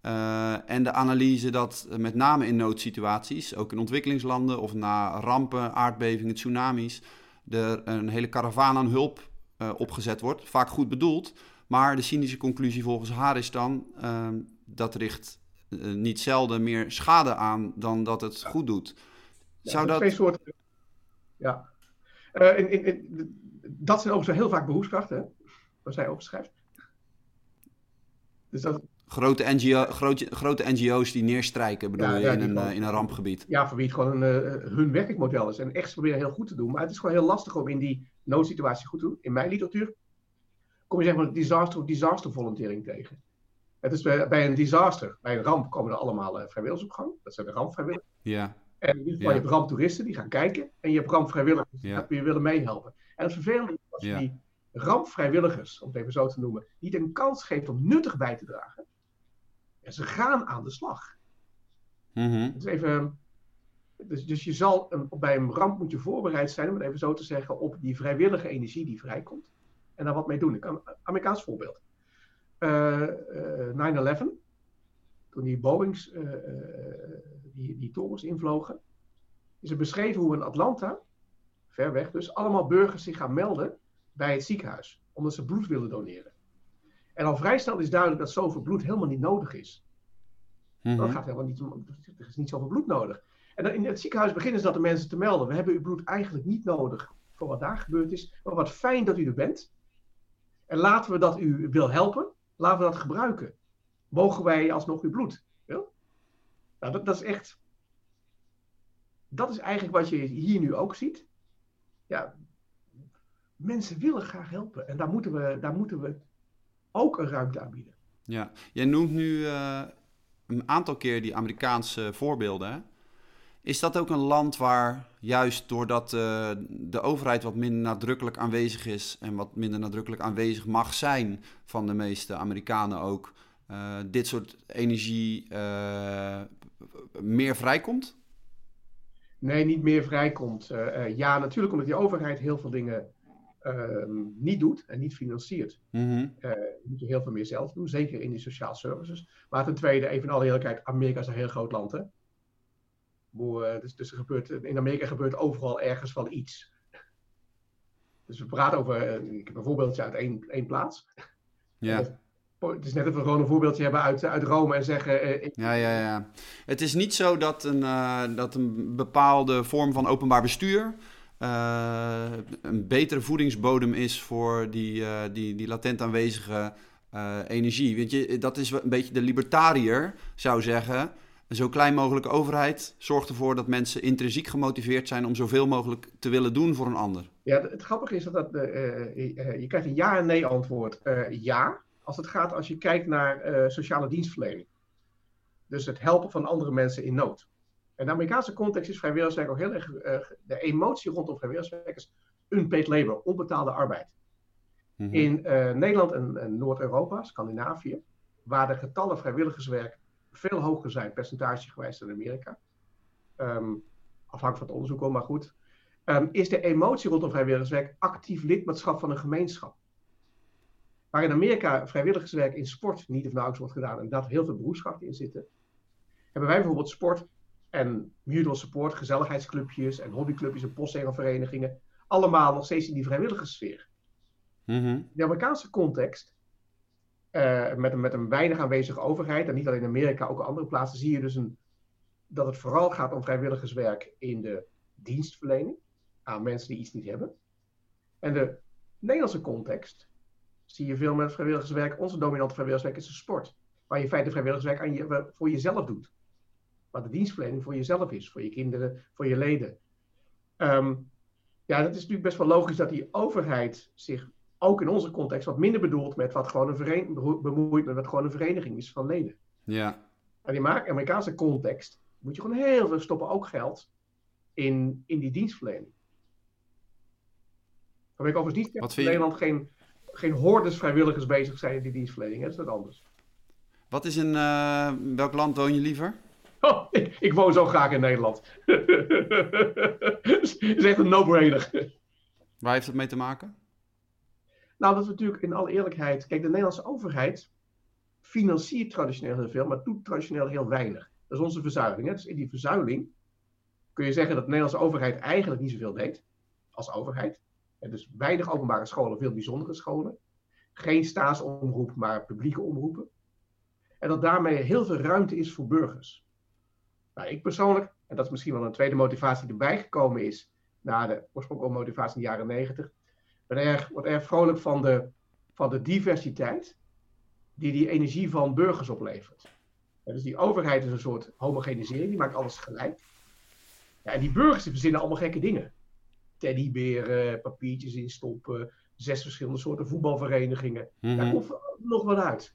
Speaker 1: Eh, en de analyse dat eh, met name in noodsituaties, ook in ontwikkelingslanden of na rampen, aardbevingen, tsunamis, er een hele karavaan aan hulp opgezet wordt. Vaak goed bedoeld, maar de cynische conclusie volgens haar is dan ehm, dat richt niet zelden meer schade aan dan dat het goed doet.
Speaker 2: Ja,
Speaker 1: Zou dat...
Speaker 2: Twee soorten. Ja. Eh, in, in, in, dat zijn zo heel vaak beroepskrachten, hè, waar zij over schrijft.
Speaker 1: Dus dat... grote, NGO, grote, grote NGO's die neerstrijken, bedoel je, in, een, in een rampgebied?
Speaker 2: Ja, voor wie het gewoon een, hun werkmodel is. En echt proberen heel goed te doen. Maar het is gewoon heel lastig om in die noodsituatie goed te doen. In mijn literatuur kom je zeg maar disaster disaster volunteering tegen. Het is bij, een disaster, bij een ramp, komen er allemaal uh, vrijwilligers op gang. Dat zijn de rampvrijwilligers.
Speaker 1: Ja.
Speaker 2: En in ieder geval, je hebt ramptoeristen die gaan kijken. En je hebt rampvrijwilligers die weer willen meehelpen. En het vervelende is als je die rampvrijwilligers, om het even zo te noemen, niet een kans geeft om nuttig bij te dragen. En ze gaan aan de slag.
Speaker 1: Mm
Speaker 2: dus, even, dus, dus je zal bij een ramp moet je voorbereid zijn, om het even zo te zeggen, op die vrijwillige energie die vrijkomt. En daar wat mee doen. Een Amerikaans voorbeeld. 9-11, uh, uh, toen die Boeings uh, die, die torens invlogen, is er beschreven hoe in Atlanta, ver weg dus, allemaal burgers zich gaan melden bij het ziekenhuis, omdat ze bloed willen doneren. En al vrij snel is duidelijk dat zoveel bloed helemaal niet nodig is. Mm Dat gaat helemaal niet, er is niet zoveel bloed nodig. En dan in het ziekenhuis beginnen ze dat de mensen te melden. We hebben uw bloed eigenlijk niet nodig voor wat daar gebeurd is. Maar wat fijn dat u er bent. En laten we dat u wil helpen, laten we dat gebruiken. Mogen wij alsnog uw bloed? Ja? Nou, dat, is echt. Dat is eigenlijk wat je hier nu ook ziet. Ja, mensen willen graag helpen. En daar moeten we, daar moeten we ook een ruimte aan bieden.
Speaker 1: Ja, jij noemt nu uh, een aantal keer die Amerikaanse voorbeelden. Is dat ook een land waar juist doordat uh, de overheid wat minder nadrukkelijk aanwezig is en wat minder nadrukkelijk aanwezig mag zijn van de meeste Amerikanen ook, uh, dit soort energie uh, meer vrijkomt?
Speaker 2: Nee, niet meer vrijkomt. ja, natuurlijk omdat die overheid heel veel dingen ehm, niet doet en niet financiert.
Speaker 1: Mm -hmm.
Speaker 2: moet je heel veel meer zelf doen, zeker in die sociale services. Maar ten tweede, even in alle eerlijkheid, Amerika is een heel groot land. Hè? Dus, dus er gebeurt, in Amerika gebeurt overal ergens van iets. Dus we praten over, ik heb een voorbeeldje uit één, één plaats.
Speaker 1: Ja.
Speaker 2: Het is net dat we gewoon een voorbeeldje hebben uit, uit Rome en zeggen. Eh, ik...
Speaker 1: Ja, ja, ja. Het is niet zo dat een, uh, dat een bepaalde vorm van openbaar bestuur. Uh, een betere voedingsbodem is voor die, die, die latent aanwezige energie. Weet je, dat is een beetje de libertariër zou zeggen. Een zo klein mogelijke overheid zorgt ervoor dat mensen intrinsiek gemotiveerd zijn om zoveel mogelijk te willen doen voor een ander.
Speaker 2: Ja, het grappige is dat, dat je krijgt een ja en nee antwoord. Ja, als het gaat als je kijkt naar sociale dienstverlening. Dus het helpen van andere mensen in nood. In de Amerikaanse context is vrijwilligerswerk ook heel erg. de emotie rondom vrijwilligerswerk is unpaid labor, onbetaalde arbeid. Mm -hmm. In Nederland en, en Noord-Europa, Scandinavië, waar de getallen vrijwilligerswerk veel hoger zijn, percentagegewijs dan in Amerika. Um, afhankelijk van het onderzoek, maar goed. Um, is de emotie rondom vrijwilligerswerk actief lidmaatschap van een gemeenschap. Waar in Amerika vrijwilligerswerk in sport niet of nauwelijks wordt gedaan en dat heel veel beroepskrachten in zitten, hebben wij bijvoorbeeld sport en mutual support, gezelligheidsclubjes en hobbyclubjes en postzegelverenigingen, allemaal nog steeds in die vrijwilligerssfeer.
Speaker 1: Mm -hmm.
Speaker 2: In de Amerikaanse context uh, met, een, met een weinig aanwezige overheid, en niet alleen in Amerika, ook op andere plaatsen, zie je dus een, dat het vooral gaat om vrijwilligerswerk in de dienstverlening aan mensen die iets niet hebben. En de Nederlandse context zie je veel met vrijwilligerswerk. Onze dominante vrijwilligerswerk is de sport, waar je in feite vrijwilligerswerk aan je, voor jezelf doet. Waar de dienstverlening voor jezelf is, voor je kinderen, voor je leden. Um, ja, dat is natuurlijk best wel logisch dat die overheid zich ook in onze context wat minder bedoeld met wat gewoon een vereniging, bemoeit met wat gewoon een vereniging is van leden.
Speaker 1: Ja.
Speaker 2: En in de Amerikaanse context moet je gewoon heel veel stoppen, ook geld, in, in die dienstverlening. Dan ik overigens niet dat in Nederland geen, geen hordes vrijwilligers bezig zijn in die dienstverlening. Hè? Dat is dat anders.
Speaker 1: Wat is in uh, welk land woon je liever?
Speaker 2: Oh, ik, ik, woon zo graag in Nederland. Is echt een no-brainer.
Speaker 1: Waar heeft het mee te maken?
Speaker 2: Nou, dat is natuurlijk in alle eerlijkheid. Kijk, de Nederlandse overheid financiert traditioneel heel veel, maar doet traditioneel heel weinig. Dat is onze verzuiling. Hè? Dus in die verzuiling kun je zeggen dat de Nederlandse overheid eigenlijk niet zoveel deed als overheid. Dus weinig openbare scholen, veel bijzondere scholen. Geen staatsomroep, maar publieke omroepen. En dat daarmee heel veel ruimte is voor burgers. Nou, ik persoonlijk, en dat is misschien wel een tweede motivatie die erbij gekomen is, na de oorspronkelijke motivatie in de jaren negentig, ben erg, word erg vrolijk van de, van de diversiteit die die energie van burgers oplevert. dus die overheid is een soort homogenisering, die maakt alles gelijk. Ja, en die burgers verzinnen allemaal gekke dingen. Teddyberen, papiertjes instoppen, zes verschillende soorten voetbalverenigingen. Daar mhm. komt nog wat uit.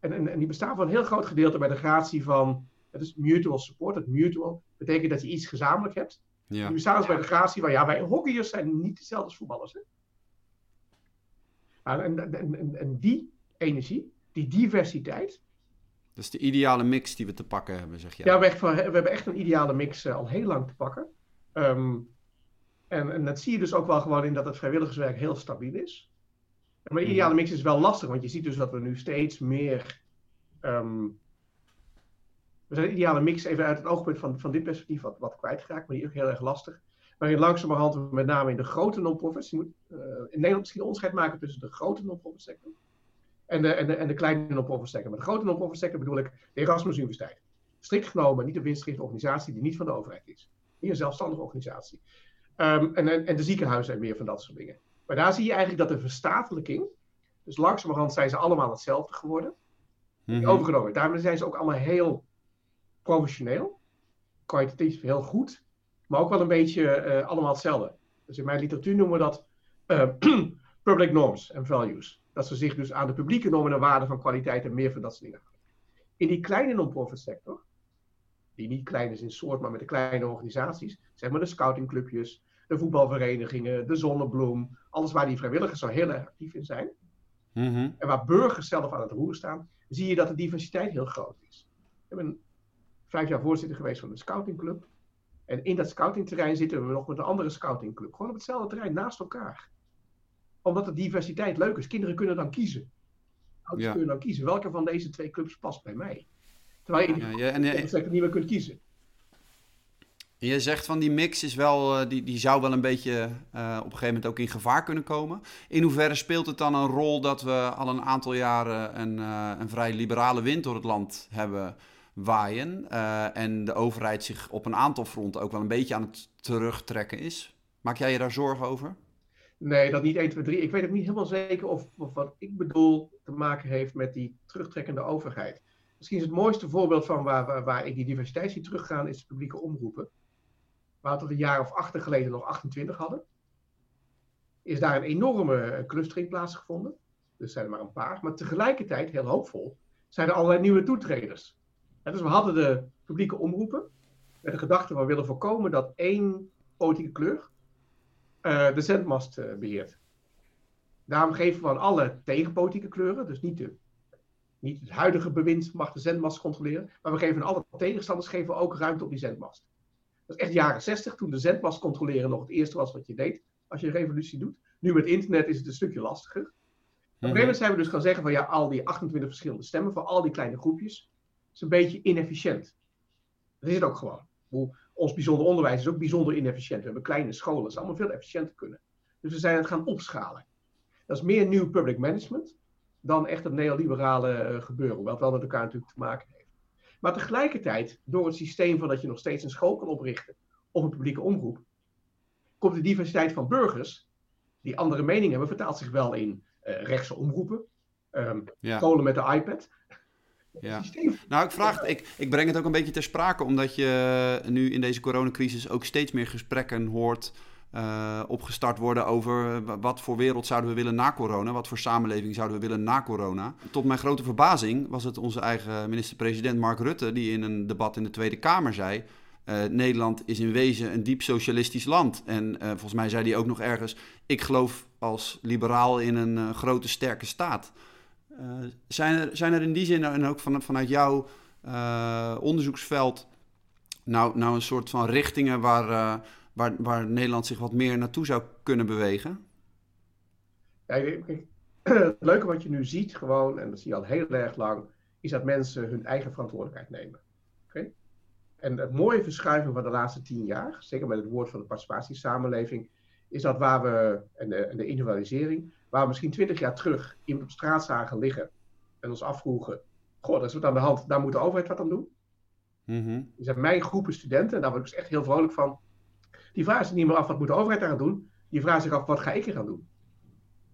Speaker 2: En, en, en, die bestaan voor een heel groot gedeelte bij de gratie van, het is mutual support. Het mutual betekent dat je iets gezamenlijk hebt. Ja. Die bestaan dus bij de gratie van, ja, wij hockeyers zijn niet hetzelfde als voetballers. Hè? En, en, en, die energie, die diversiteit.
Speaker 1: Dat is de ideale mix die we te pakken hebben, zeg je.
Speaker 2: Ja, we, we hebben echt een ideale mix uh, al heel lang te pakken. Um, en, en dat zie je dus ook wel gewoon in dat het vrijwilligerswerk heel stabiel is. Maar de mhm. ideale mix is wel lastig, want je ziet dus dat we nu steeds meer. Um, we zijn de ideale mix even uit het oogpunt van, van dit perspectief wat, wat kwijtgeraakt, maar die is ook heel erg lastig. Waarin langzamerhand met name in de grote non-profits, uh, in Nederland misschien onderscheid maken tussen de grote non-profit sector en de, en de, en de kleine non-profit sector. Met de grote non-profit sector bedoel ik de Erasmus Universiteit. Strikt genomen niet een winstgerichte organisatie die niet van de overheid is. Niet een zelfstandige organisatie. Um, en, en de ziekenhuizen en meer van dat soort dingen. Maar daar zie je eigenlijk dat de verstatelijking, dus langzamerhand zijn ze allemaal hetzelfde geworden, mm -hmm. overgenomen. Daarmee zijn ze ook allemaal heel professioneel, kwalitatief heel goed, maar ook wel een beetje uh, allemaal hetzelfde. Dus in mijn literatuur noemen we dat uh, public norms en values. Dat ze zich dus aan de publieke normen en waarden van kwaliteit en meer van dat soort dingen houden. In die kleine non-profit sector, die niet klein is in soort, maar met de kleine organisaties, zeg maar de scoutingclubjes, de voetbalverenigingen, de zonnebloem, alles waar die vrijwilligers zo heel erg actief in zijn. Mhm. En waar burgers zelf aan het roer staan, zie je dat de diversiteit heel groot is. Ik ben vijf jaar voorzitter geweest van een scoutingclub. En in dat scoutingterrein zitten we nog met een andere scoutingclub. Gewoon op hetzelfde terrein, naast elkaar. Omdat de diversiteit leuk is. Kinderen kunnen dan kiezen. Ouders kunnen dan kiezen. Welke van deze twee clubs past bij mij? Terwijl je in ja, ja, en, niet meer kunt kiezen.
Speaker 1: Je zegt van die mix is wel, eh, die, die zou wel een beetje uh, op een gegeven moment ook in gevaar kunnen komen. In hoeverre speelt het dan een rol dat we al een aantal jaren een, uh, een vrij liberale wind door het land hebben waaien en de overheid zich op een aantal fronten ook wel een beetje aan het terugtrekken is? Maak jij je daar zorgen over?
Speaker 2: Nee, dat niet 1, 2, 3. Ik weet ook niet helemaal zeker of, of wat ik bedoel te maken heeft met die terugtrekkende overheid. Misschien is het mooiste voorbeeld van waar, waar, waar ik die diversiteit zie teruggaan, is de publieke omroepen waar we een jaar of acht geleden nog 28 hadden, is daar een enorme eh, clustering plaatsgevonden. Dus zijn er maar een paar. Maar tegelijkertijd, heel hoopvol, zijn er allerlei nieuwe toetreders. En dus we hadden de publieke omroepen met de gedachte we willen voorkomen dat één politieke kleur uh, de zendmast uh, beheert. Daarom geven we aan alle tegenpolitieke kleuren, dus niet, de, niet het huidige bewind mag de zendmast controleren, maar we geven alle tegenstanders geven ook ruimte op die zendmast. Dat is echt jaren 60, toen de zendmast controleren nog het eerste was wat je deed als je een revolutie doet. Nu met internet is het een stukje lastiger. Op een gegeven moment zijn we dus gaan zeggen van ja, al die 28 verschillende stemmen voor al die kleine groepjes is een beetje inefficiënt. Dat is het ook gewoon. Ons bijzonder onderwijs is ook bijzonder inefficiënt. We hebben kleine scholen, dat is allemaal veel efficiënter kunnen. Dus we zijn het gaan opschalen. Dat is meer nieuw public management dan echt het neoliberale uh, gebeuren, het wel met elkaar natuurlijk te maken heeft. Maar tegelijkertijd, door het systeem van dat je nog steeds een school kan oprichten of een publieke omroep, komt de diversiteit van burgers die andere meningen hebben, vertaalt zich wel in uh, rechtse omroepen, um, met de iPad.
Speaker 1: Ja. Nou, ik, vraag, ik, ik breng het ook een beetje ter sprake, omdat je nu in deze coronacrisis ook steeds meer gesprekken hoort uh, opgestart worden over wat voor wereld zouden we willen na corona, wat voor samenleving zouden we willen na corona. Tot mijn grote verbazing was het onze eigen minister-president Mark Rutte die in een debat in de Tweede Kamer zei: uh, Nederland is in wezen een diep socialistisch land. En volgens mij zei hij ook nog ergens: Ik geloof als liberaal in een grote sterke staat. zijn, er, zijn er in die zin en ook van, vanuit jouw onderzoeksveld nou, nou een soort van richtingen waar waar, waar Nederland zich wat meer naartoe zou kunnen bewegen?
Speaker 2: Ja, het leuke wat je nu ziet, gewoon, en dat zie je al heel erg lang, is dat mensen hun eigen verantwoordelijkheid nemen. Okay? En het mooie verschuiving van de laatste tien jaar, zeker met het woord van de participatiesamenleving, is dat waar we, en de, en de individualisering, waar we misschien twintig jaar terug iemand op straat zagen liggen en ons afvroegen, goh, dat is wat aan de hand, daar moet de overheid wat aan doen. Mm -hmm. Dus mijn groepen studenten, en daar word ik dus echt heel vrolijk van, die vragen zich niet meer af wat moet de overheid aan doen. Die vragen zich af wat ga ik er gaan doen.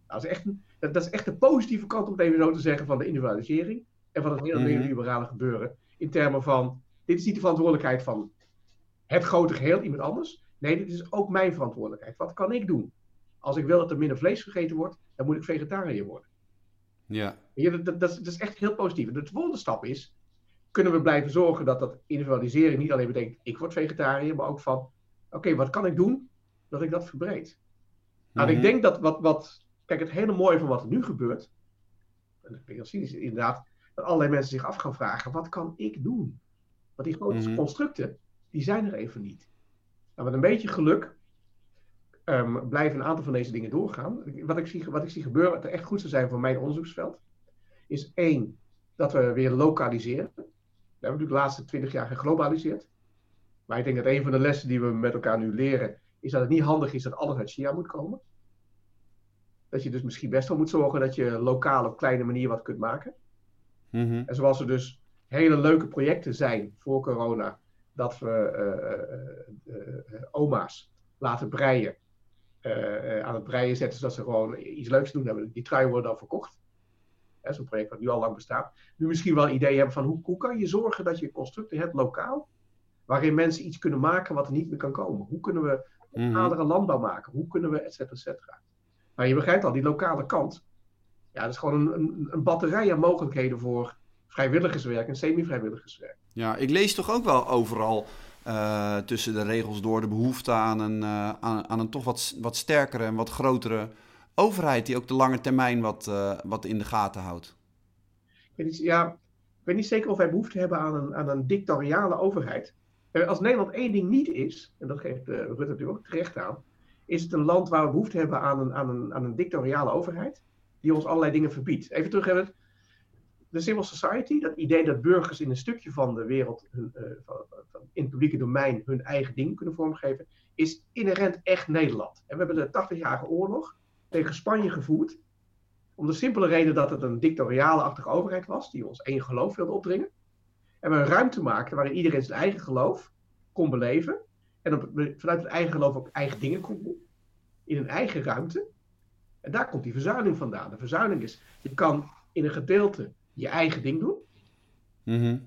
Speaker 2: Dat is echt een, dat, dat, is echt de positieve kant, om het even zo te zeggen, van de individualisering en van het hele mm neoliberale gebeuren. In termen van, dit is niet de verantwoordelijkheid van het grote geheel, iemand anders. Nee, dit is ook mijn verantwoordelijkheid. Wat kan ik doen? Als ik wil dat er minder vlees gegeten wordt, dan moet ik vegetariër worden.
Speaker 1: Ja.
Speaker 2: dat, dat, dat, is echt heel positief. De volgende stap is, kunnen we blijven zorgen dat dat individualiseren niet alleen betekent, ik word vegetariër, maar ook van, oké, wat kan ik doen dat ik dat verbreed? Nou, ik mhm. denk dat wat, wat, kijk, het hele mooie van wat er nu gebeurt, en dat ben is inderdaad, dat allerlei mensen zich af gaan vragen, wat kan ik doen? Want die grote mhm. constructen, die zijn er even niet. Nou, met een beetje geluk um, blijven een aantal van deze dingen doorgaan. Wat ik zie, wat ik zie gebeuren, wat echt goed zou zijn voor mijn onderzoeksveld, is één, dat we weer lokaliseren. We hebben natuurlijk de laatste twintig jaar geglobaliseerd. Maar ik denk dat een van de lessen die we met elkaar nu leren, is dat het niet handig is dat alles uit China moet komen. Dat je dus misschien best wel moet zorgen dat je lokaal op kleine manier wat kunt maken.
Speaker 1: Mhm.
Speaker 2: En zoals er dus hele leuke projecten zijn voor corona, dat we uh, uh, oma's laten breien aan het breien zetten, zodat ze gewoon iets leuks doen hebben. Die truien worden dan verkocht. Zo'n project wat nu al lang bestaat. Nu misschien wel een idee hebben van hoe, hoe kan je zorgen dat je constructen hebt lokaal, waarin mensen iets kunnen maken wat er niet meer kan komen. Hoe kunnen we mm -hmm. landbouw maken? Hoe kunnen we, et cetera, et cetera. Maar je begrijpt al, die lokale kant, ja, dat is gewoon een, een, een batterij aan mogelijkheden voor vrijwilligerswerk en semi-vrijwilligerswerk.
Speaker 1: Ja, ik lees toch ook wel overal uh, tussen de regels door de behoefte aan een, uh, aan, aan, een toch wat, wat sterkere en wat grotere overheid die ook de lange termijn wat, uh, wat in de gaten houdt.
Speaker 2: Ik weet niet, ja, ik weet niet zeker of wij behoefte hebben aan een, aan een dictatoriale overheid. Als Nederland één ding niet is, en dat geeft Rutte natuurlijk ook terecht aan, is het een land waar we behoefte hebben aan een, aan een, aan een dictatoriale overheid die ons allerlei dingen verbiedt. Even terug hebben de civil society, dat idee dat burgers in een stukje van de wereld, hun, uh, van, van, in het publieke domein, hun eigen ding kunnen vormgeven, is inherent echt Nederland. En we hebben de 80-jarige oorlog tegen Spanje gevoerd, om de simpele reden dat het een dictatoriale-achtige overheid was, die ons één geloof wilde opdringen. En we een ruimte maakten waarin iedereen zijn eigen geloof kon beleven. En op, vanuit het eigen geloof ook eigen dingen kon doen. In een eigen ruimte. En daar komt die verzuiling vandaan. De verzuiling is, je kan in een gedeelte je eigen ding doen.
Speaker 1: Mhm.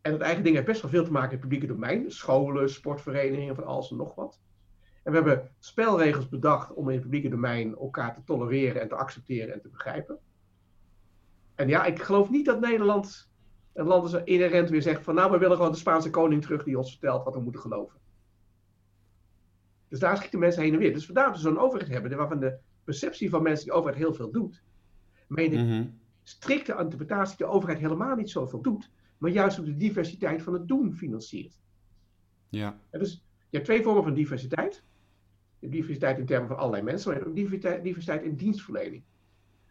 Speaker 2: En het eigen ding heeft best wel veel te maken met het publieke domein. Scholen, sportverenigingen, van alles en nog wat. En we hebben spelregels bedacht om in het publieke domein elkaar te tolereren en te accepteren en te begrijpen. En ja, ik geloof niet dat Nederland een land is inherent weer zegt van nou, we willen gewoon de Spaanse koning terug die ons vertelt wat we moeten geloven. Dus daar schieten mensen heen en weer. Dus vandaar dat we zo'n overheid hebben waarvan de perceptie van mensen die overheid heel veel doet, meen ik,
Speaker 1: mhm
Speaker 2: strikte interpretatie de overheid helemaal niet zoveel doet, maar juist op de diversiteit van het doen financiert.
Speaker 1: Ja.
Speaker 2: dus je hebt twee vormen van diversiteit. Je hebt diversiteit in termen van allerlei mensen, maar je hebt ook diversiteit, diversiteit in dienstverlening.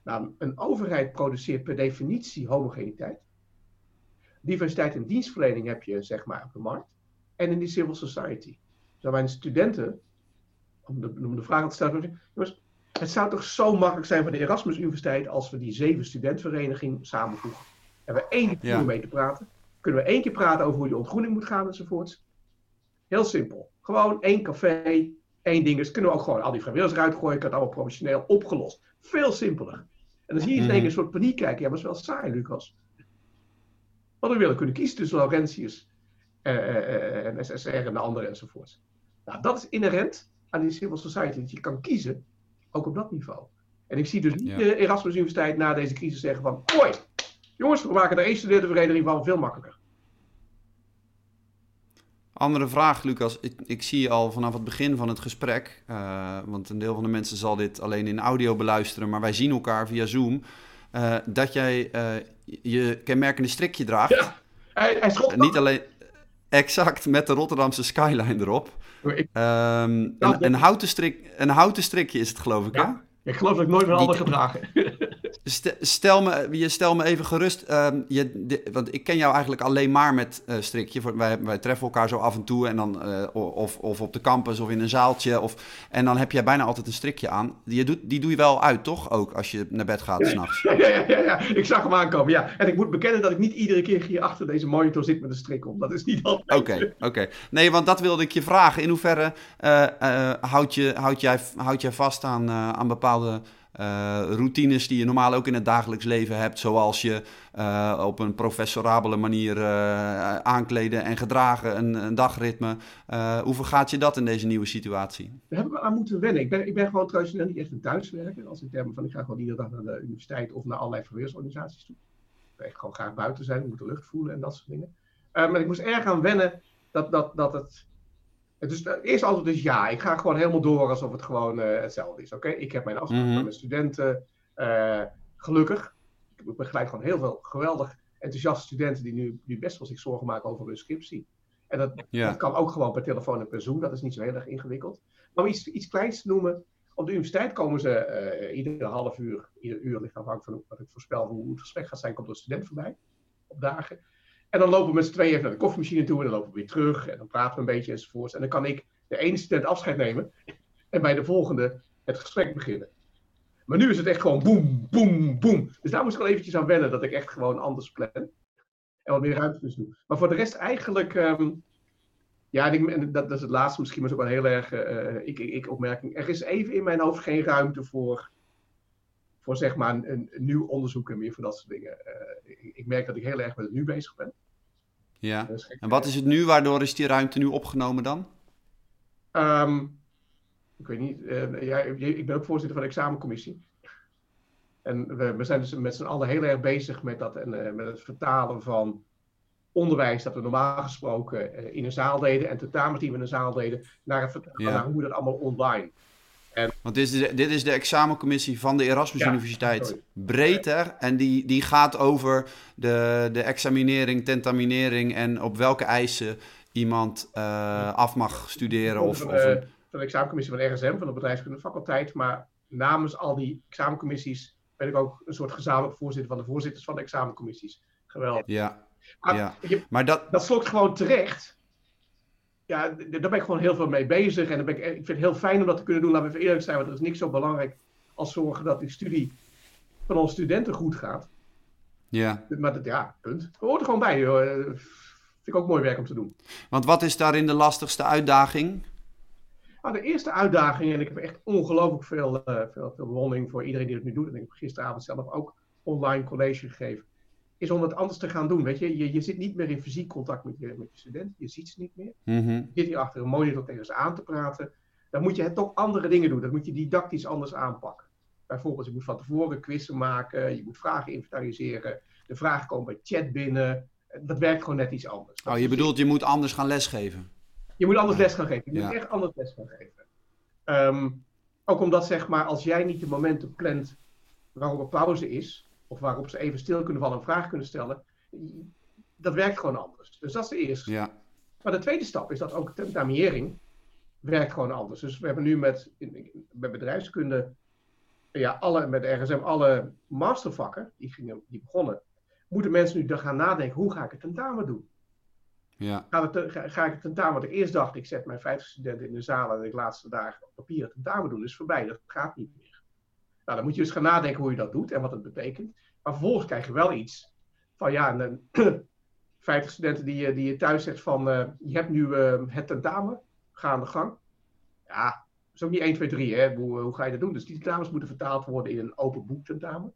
Speaker 2: Nou, een overheid produceert per definitie homogeniteit. Diversiteit in dienstverlening heb je zeg maar op de markt. En in die civil society. Dus mijn studenten, om de, om de vraag te stellen, jongens, het zou toch zo makkelijk zijn voor de Erasmus Universiteit als we die zeven studentverenigingen samenvoegen. En we één keer ja. mee te praten. Kunnen we één keer praten over hoe die ontgroening moet gaan enzovoorts. Heel simpel. Gewoon één café, één ding. Dus kunnen we ook gewoon al die vrijwilligers eruit gooien. Ik had het allemaal professioneel opgelost. Veel simpeler. En dan zie je in één keer een soort paniek kijken. Ja, maar dat is wel saai, Lucas. Want we willen kunnen kiezen tussen Laurentius eh, eh, en SSR en de anderen enzovoorts. Nou, dat is inherent aan die civil society. Dat je kan kiezen ook op dat niveau. En ik zie dus niet de Erasmus Universiteit na deze crisis zeggen van... Hoi, jongens, we maken er één studentenvereniging van veel makkelijker.
Speaker 1: Andere vraag, Lucas. Ik, ik, zie al vanaf het begin van het gesprek, uh, want een deel van de mensen zal dit alleen in audio beluisteren, maar wij zien elkaar via Zoom, uh, dat jij uh, je kenmerkende strikje draagt.
Speaker 2: Ja, hij, hij schopt
Speaker 1: Niet alleen exact met de Rotterdamse skyline erop.
Speaker 2: Ik...
Speaker 1: Um, een, een, houten strik, een houten strikje is het, geloof ik,
Speaker 2: ja. Ik geloof dat ik nooit een ander gedragen.
Speaker 1: Stel me, je stel me even gerust. Um, je, want ik ken jou eigenlijk alleen maar met uh, strikje. Wij, wij treffen elkaar zo af en toe. En dan, uh, of, of op de campus of in een zaaltje. Of, en dan heb jij bijna altijd een strikje aan. Die, doet, die doe je wel uit, toch? Ook als je naar bed gaat s'nachts.
Speaker 2: Ja, ja, ja, ja, ik zag hem aankomen. Ja. En ik moet bekennen dat ik niet iedere keer hier achter deze monitor zit met een strik om. Dat is niet altijd.
Speaker 1: Oké, oké. Nee, want dat wilde ik je vragen. In hoeverre uh, houd, je, houd, jij, houd jij vast aan, aan bepaalde routines die je normaal ook in het dagelijks leven hebt, zoals je op een professorabele manier aankleden en gedragen, een, een dagritme. hoe vergaat je dat in deze nieuwe situatie?
Speaker 2: Daar hebben we aan moeten wennen. Ik ben, ik ben gewoon traditioneel niet echt een thuiswerker. Als in termen van ik ga gewoon iedere dag naar de universiteit of naar allerlei verweersorganisaties toe. Ik wil gewoon graag buiten zijn, ik moet de lucht voelen en dat soort dingen. maar ik moest erg aan wennen dat, dat, dat het dus het eerste antwoord is ja. Ik ga gewoon helemaal door alsof het gewoon uh, hetzelfde is. Oké, ik heb mijn afspraak mhm. met mijn studenten. Uh, gelukkig. Ik begeleid gewoon heel veel geweldig enthousiaste studenten die nu, nu best wel zich zorgen maken over hun scriptie. En dat, dat, kan ook gewoon per telefoon en per Zoom. Dat is niet zo heel erg ingewikkeld. Maar om iets, iets kleins te noemen. Op de universiteit komen ze uh, iedere half uur, ieder uur ligt afhankelijk van wat ik voorspel hoe het gesprek gaat zijn, komt er een student voorbij. Op dagen. En dan lopen we met z'n tweeën even naar de koffiemachine toe en dan lopen we weer terug en dan praten we een beetje enzovoorts. En dan kan ik de ene student afscheid nemen en bij de volgende het gesprek beginnen. Maar nu is het echt gewoon boem, boem, boem. Dus daar moest ik wel eventjes aan wennen dat ik echt gewoon anders plan. En wat meer ruimte dus doen. Maar voor de rest eigenlijk, ehm, ja, dat, dat, is het laatste misschien, maar is ook wel heel erg, uh, ik, ik, opmerking. Er is even in mijn hoofd geen ruimte voor, voor zeg maar een, een nieuw onderzoek en meer voor dat soort dingen. Uh, ik, ik merk dat ik heel erg met het nu bezig ben.
Speaker 1: Ja. En wat is het nu? Waardoor is die ruimte nu opgenomen dan?
Speaker 2: Um, ik weet niet. Ja, ik ben ook voorzitter van de examencommissie. En we, we zijn dus met z'n allen heel erg bezig met, dat, en, uh, met het vertalen van onderwijs dat we normaal gesproken uh, in een zaal deden en tentamens die we in een zaal deden, naar het vertalen ja. naar hoe dat allemaal online.
Speaker 1: En... Want dit is, de, dit is de examencommissie van de Erasmus Universiteit breedter. En die, die gaat over de, de examinering, tentaminering en op welke eisen iemand uh, af mag studeren. Of,
Speaker 2: van,
Speaker 1: of
Speaker 2: een... van de examencommissie van RSM, van de bedrijfskunde faculteit. Maar namens al die examencommissies ben ik ook een soort gezamenlijk voorzitter van de voorzitters van de examencommissies. Geweldig.
Speaker 1: Ja, maar, ja.
Speaker 2: maar dat... dat slokt gewoon terecht ja, daar ben ik gewoon heel veel mee bezig. En ben ik, ik vind het heel fijn om dat te kunnen doen. Laten we even eerlijk zijn, want er is niks zo belangrijk als zorgen dat die studie van onze studenten goed gaat.
Speaker 1: Ja.
Speaker 2: Maar dat, ja, punt. We hoort er gewoon bij. Joh. Vind ik ook mooi werk om te doen.
Speaker 1: Want wat is daarin de lastigste uitdaging?
Speaker 2: Nou, de eerste uitdaging, en ik heb echt ongelooflijk veel, uh, veel, veel bewondering voor iedereen die het nu doet. En ik heb gisteravond zelf ook online college gegeven is om het anders te gaan doen. Weet je? je, je zit niet meer in fysiek contact met je, met je studenten, je ziet ze niet meer.
Speaker 1: Mhm.
Speaker 2: Je zit hier achter een monitor tegen ze aan te praten. Dan moet je het toch andere dingen doen. Dan moet je didactisch anders aanpakken. Bijvoorbeeld, je moet van tevoren quizzen maken, je moet vragen inventariseren. De vragen komen bij chat binnen. Dat werkt gewoon net iets anders.
Speaker 1: Oh, je bedoelt, je moet anders gaan lesgeven?
Speaker 2: Je moet anders les gaan geven. Je moet echt anders les gaan geven. Ehm, ook omdat, zeg maar, als jij niet de momenten plant waarop er pauze is, of waarop ze even stil kunnen vallen en vragen kunnen stellen, dat werkt gewoon anders. Dus dat is de eerste.
Speaker 1: Ja.
Speaker 2: Maar de tweede stap is dat ook tentaminering werkt gewoon anders. Dus we hebben nu met, met bedrijfskunde, ja, alle, met RSM, alle mastervakken, die, gingen, die begonnen, moeten mensen nu dan gaan nadenken, hoe ga ik het tentamen doen?
Speaker 1: Ja.
Speaker 2: Ga, het, ga, ga, ik het tentamen, wat ik eerst dacht, ik zet mijn 50 studenten in de zaal en ik laatste dagen op papier het tentamen doen, is voorbij. Dat gaat niet meer. Nou, dan moet je dus gaan nadenken hoe je dat doet en wat het betekent. Maar vervolgens krijg je wel iets van ja, een, 50 studenten die, je, die je thuis zegt van uh, je hebt nu uh, het tentamen, ga aan de gang. Ja, dat is ook niet 1, 2, 3, hè? Hoe, hoe ga je dat doen? Dus die tentamens moeten vertaald worden in een open boek tentamen,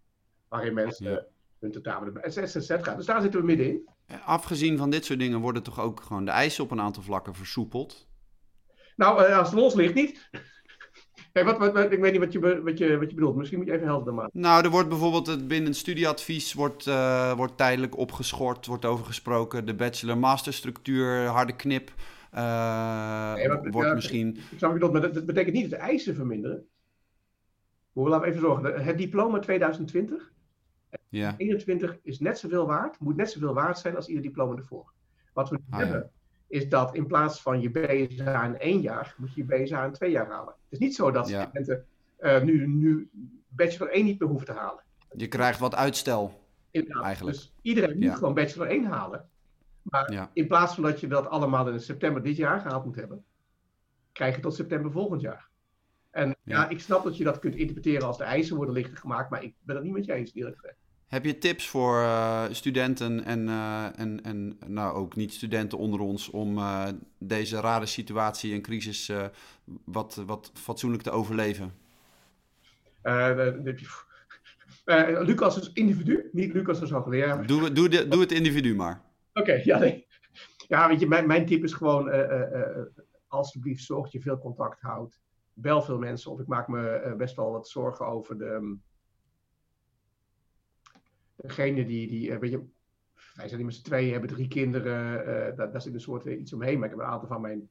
Speaker 2: waarin mensen ja. hun tentamen, et cetera. Dus daar zitten we middenin.
Speaker 1: Afgezien van dit soort dingen worden toch ook gewoon de eisen op een aantal vlakken versoepeld?
Speaker 2: Nou, als het los ligt niet. Kijk, wat, wat, ik weet niet wat je, wat, je, wat je bedoelt. Misschien moet je even helder maken.
Speaker 1: Nou, er wordt bijvoorbeeld het binnen het studieadvies wordt, uh, wordt tijdelijk opgeschort, wordt over gesproken. De bachelor-master structuur, harde knip. Uh, nee, maar, wordt ja, misschien.
Speaker 2: Ik snap maar dat, dat, betekent niet dat de eisen verminderen. Maar laten we even zorgen. Het diploma 2020,
Speaker 1: ja.
Speaker 2: 21 is net zoveel waard, moet net zoveel waard zijn als ieder diploma ervoor. Wat we ah, hebben, is dat in plaats van je BSA in één jaar, moet je je BSA in twee jaar halen. Het is niet zo dat studenten uh, nu, nu bachelor 1 niet meer hoeven te halen.
Speaker 1: Je krijgt wat uitstel. Eigenlijk.
Speaker 2: Dus iedereen moet gewoon bachelor 1 halen. Maar in plaats van dat je dat allemaal in september dit jaar gehaald moet hebben, krijg je tot september volgend jaar. En ja. ik snap dat je dat kunt interpreteren als de eisen worden lichter gemaakt, maar ik ben het niet met je eens, eerlijk gezegd.
Speaker 1: Heb je tips voor uh, studenten en, uh, en, en nou, ook niet-studenten onder ons om uh, deze rare situatie en crisis wat, wat fatsoenlijk te overleven?
Speaker 2: Lucas is individu, niet Lucas als hoogleraar.
Speaker 1: Doe, doe, de, doe het individu maar.
Speaker 2: Oké, ja, nee. Ja, weet je, mijn, mijn tip is gewoon, alsjeblieft, zorg dat je veel contact houdt. Bel veel mensen op. Ik maak me best wel wat zorgen over de, degene die, die weet je, wij zijn z'n tweeën, hebben drie kinderen. Uh, daar, daar, zit een soort iets omheen. Maar ik heb een aantal van mijn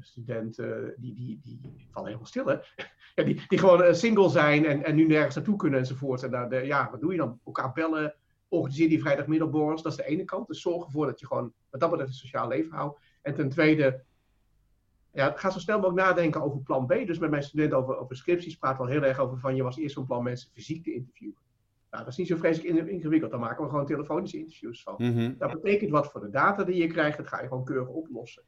Speaker 2: studenten, die, die, die, vallen helemaal stil, hè? die, die gewoon single zijn en, en nu nergens naartoe kunnen enzovoort. En daar, de, ja, wat doe je dan? Elkaar bellen, organiseer die vrijdagmiddagborrels. Dat is de ene kant. Dus zorg ervoor dat je gewoon wat dat betreft een sociaal leven houdt. En ten tweede, ja, ga zo snel mogelijk nadenken over plan B. Dus met mijn studenten over, over scripties praat wel heel erg over van je was eerst van plan mensen fysiek te interviewen. Nou, dat is niet zo vreselijk ingewikkeld. Daar maken we gewoon telefonische interviews van.
Speaker 1: Mhm.
Speaker 2: Dat betekent wat voor de data die je krijgt. Dat ga je gewoon keurig oplossen.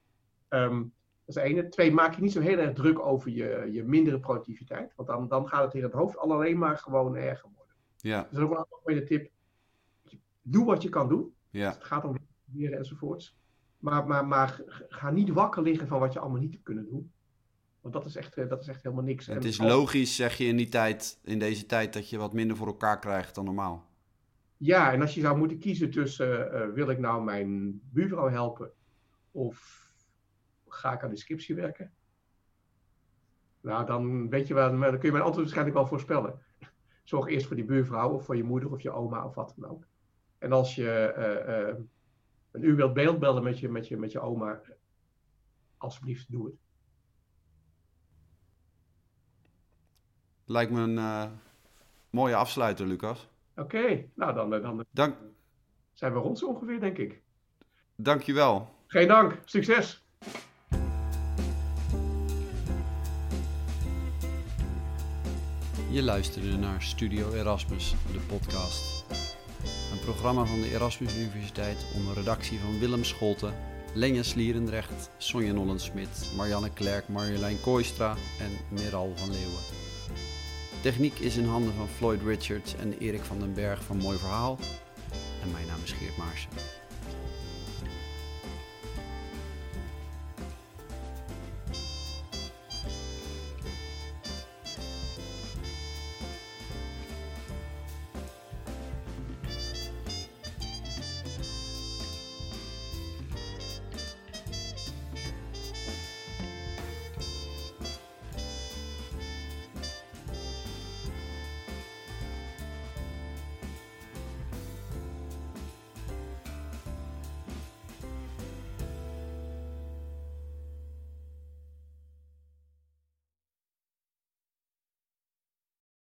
Speaker 2: Um, dat is ene. Twee, maak je niet zo heel erg druk over je, je mindere productiviteit. Want dan, dan gaat het in het hoofd alleen maar gewoon erger worden.
Speaker 1: Ja.
Speaker 2: Dus dat is ook wel een algemene tip. Doe wat je kan doen.
Speaker 1: Ja.
Speaker 2: het gaat om leren enzovoorts. Maar, maar, maar ga niet wakker liggen van wat je allemaal niet hebt kunnen doen. Want dat is echt, eh, dat is echt helemaal niks.
Speaker 1: Het is logisch, zeg je in, die tijd, in deze tijd, dat je wat minder voor elkaar krijgt dan normaal.
Speaker 2: Ja, en als je zou moeten kiezen tussen, uh, wil ik nou mijn buurvrouw helpen of ga ik aan de scriptie werken? Nou, dan weet je wel, dan kun je mijn antwoord waarschijnlijk wel voorspellen. Zorg eerst voor die buurvrouw of voor je moeder of je oma of wat dan ook. En als je uh, uh, een uur wilt beeldbellen met je, met, je, met je oma, alsjeblieft doe het.
Speaker 1: Lijkt me een uh, mooie afsluiter, Lucas.
Speaker 2: Oké, okay. nou dan, dan
Speaker 1: dank.
Speaker 2: zijn we rond zo ongeveer, denk ik.
Speaker 1: Dankjewel.
Speaker 2: Geen dank. Succes.
Speaker 1: Je luisterde naar Studio Erasmus, de podcast. Een programma van de Erasmus Universiteit onder redactie van Willem Scholten, Lenja Slierendrecht, Sonja Nollensmit, Marianne Klerk, Marjolein Kooistra en Meral van Leeuwen. Techniek is in handen van Floyd Richards en Erik van den Berg van Mooi Verhaal. En mijn naam is Geert Maarsen.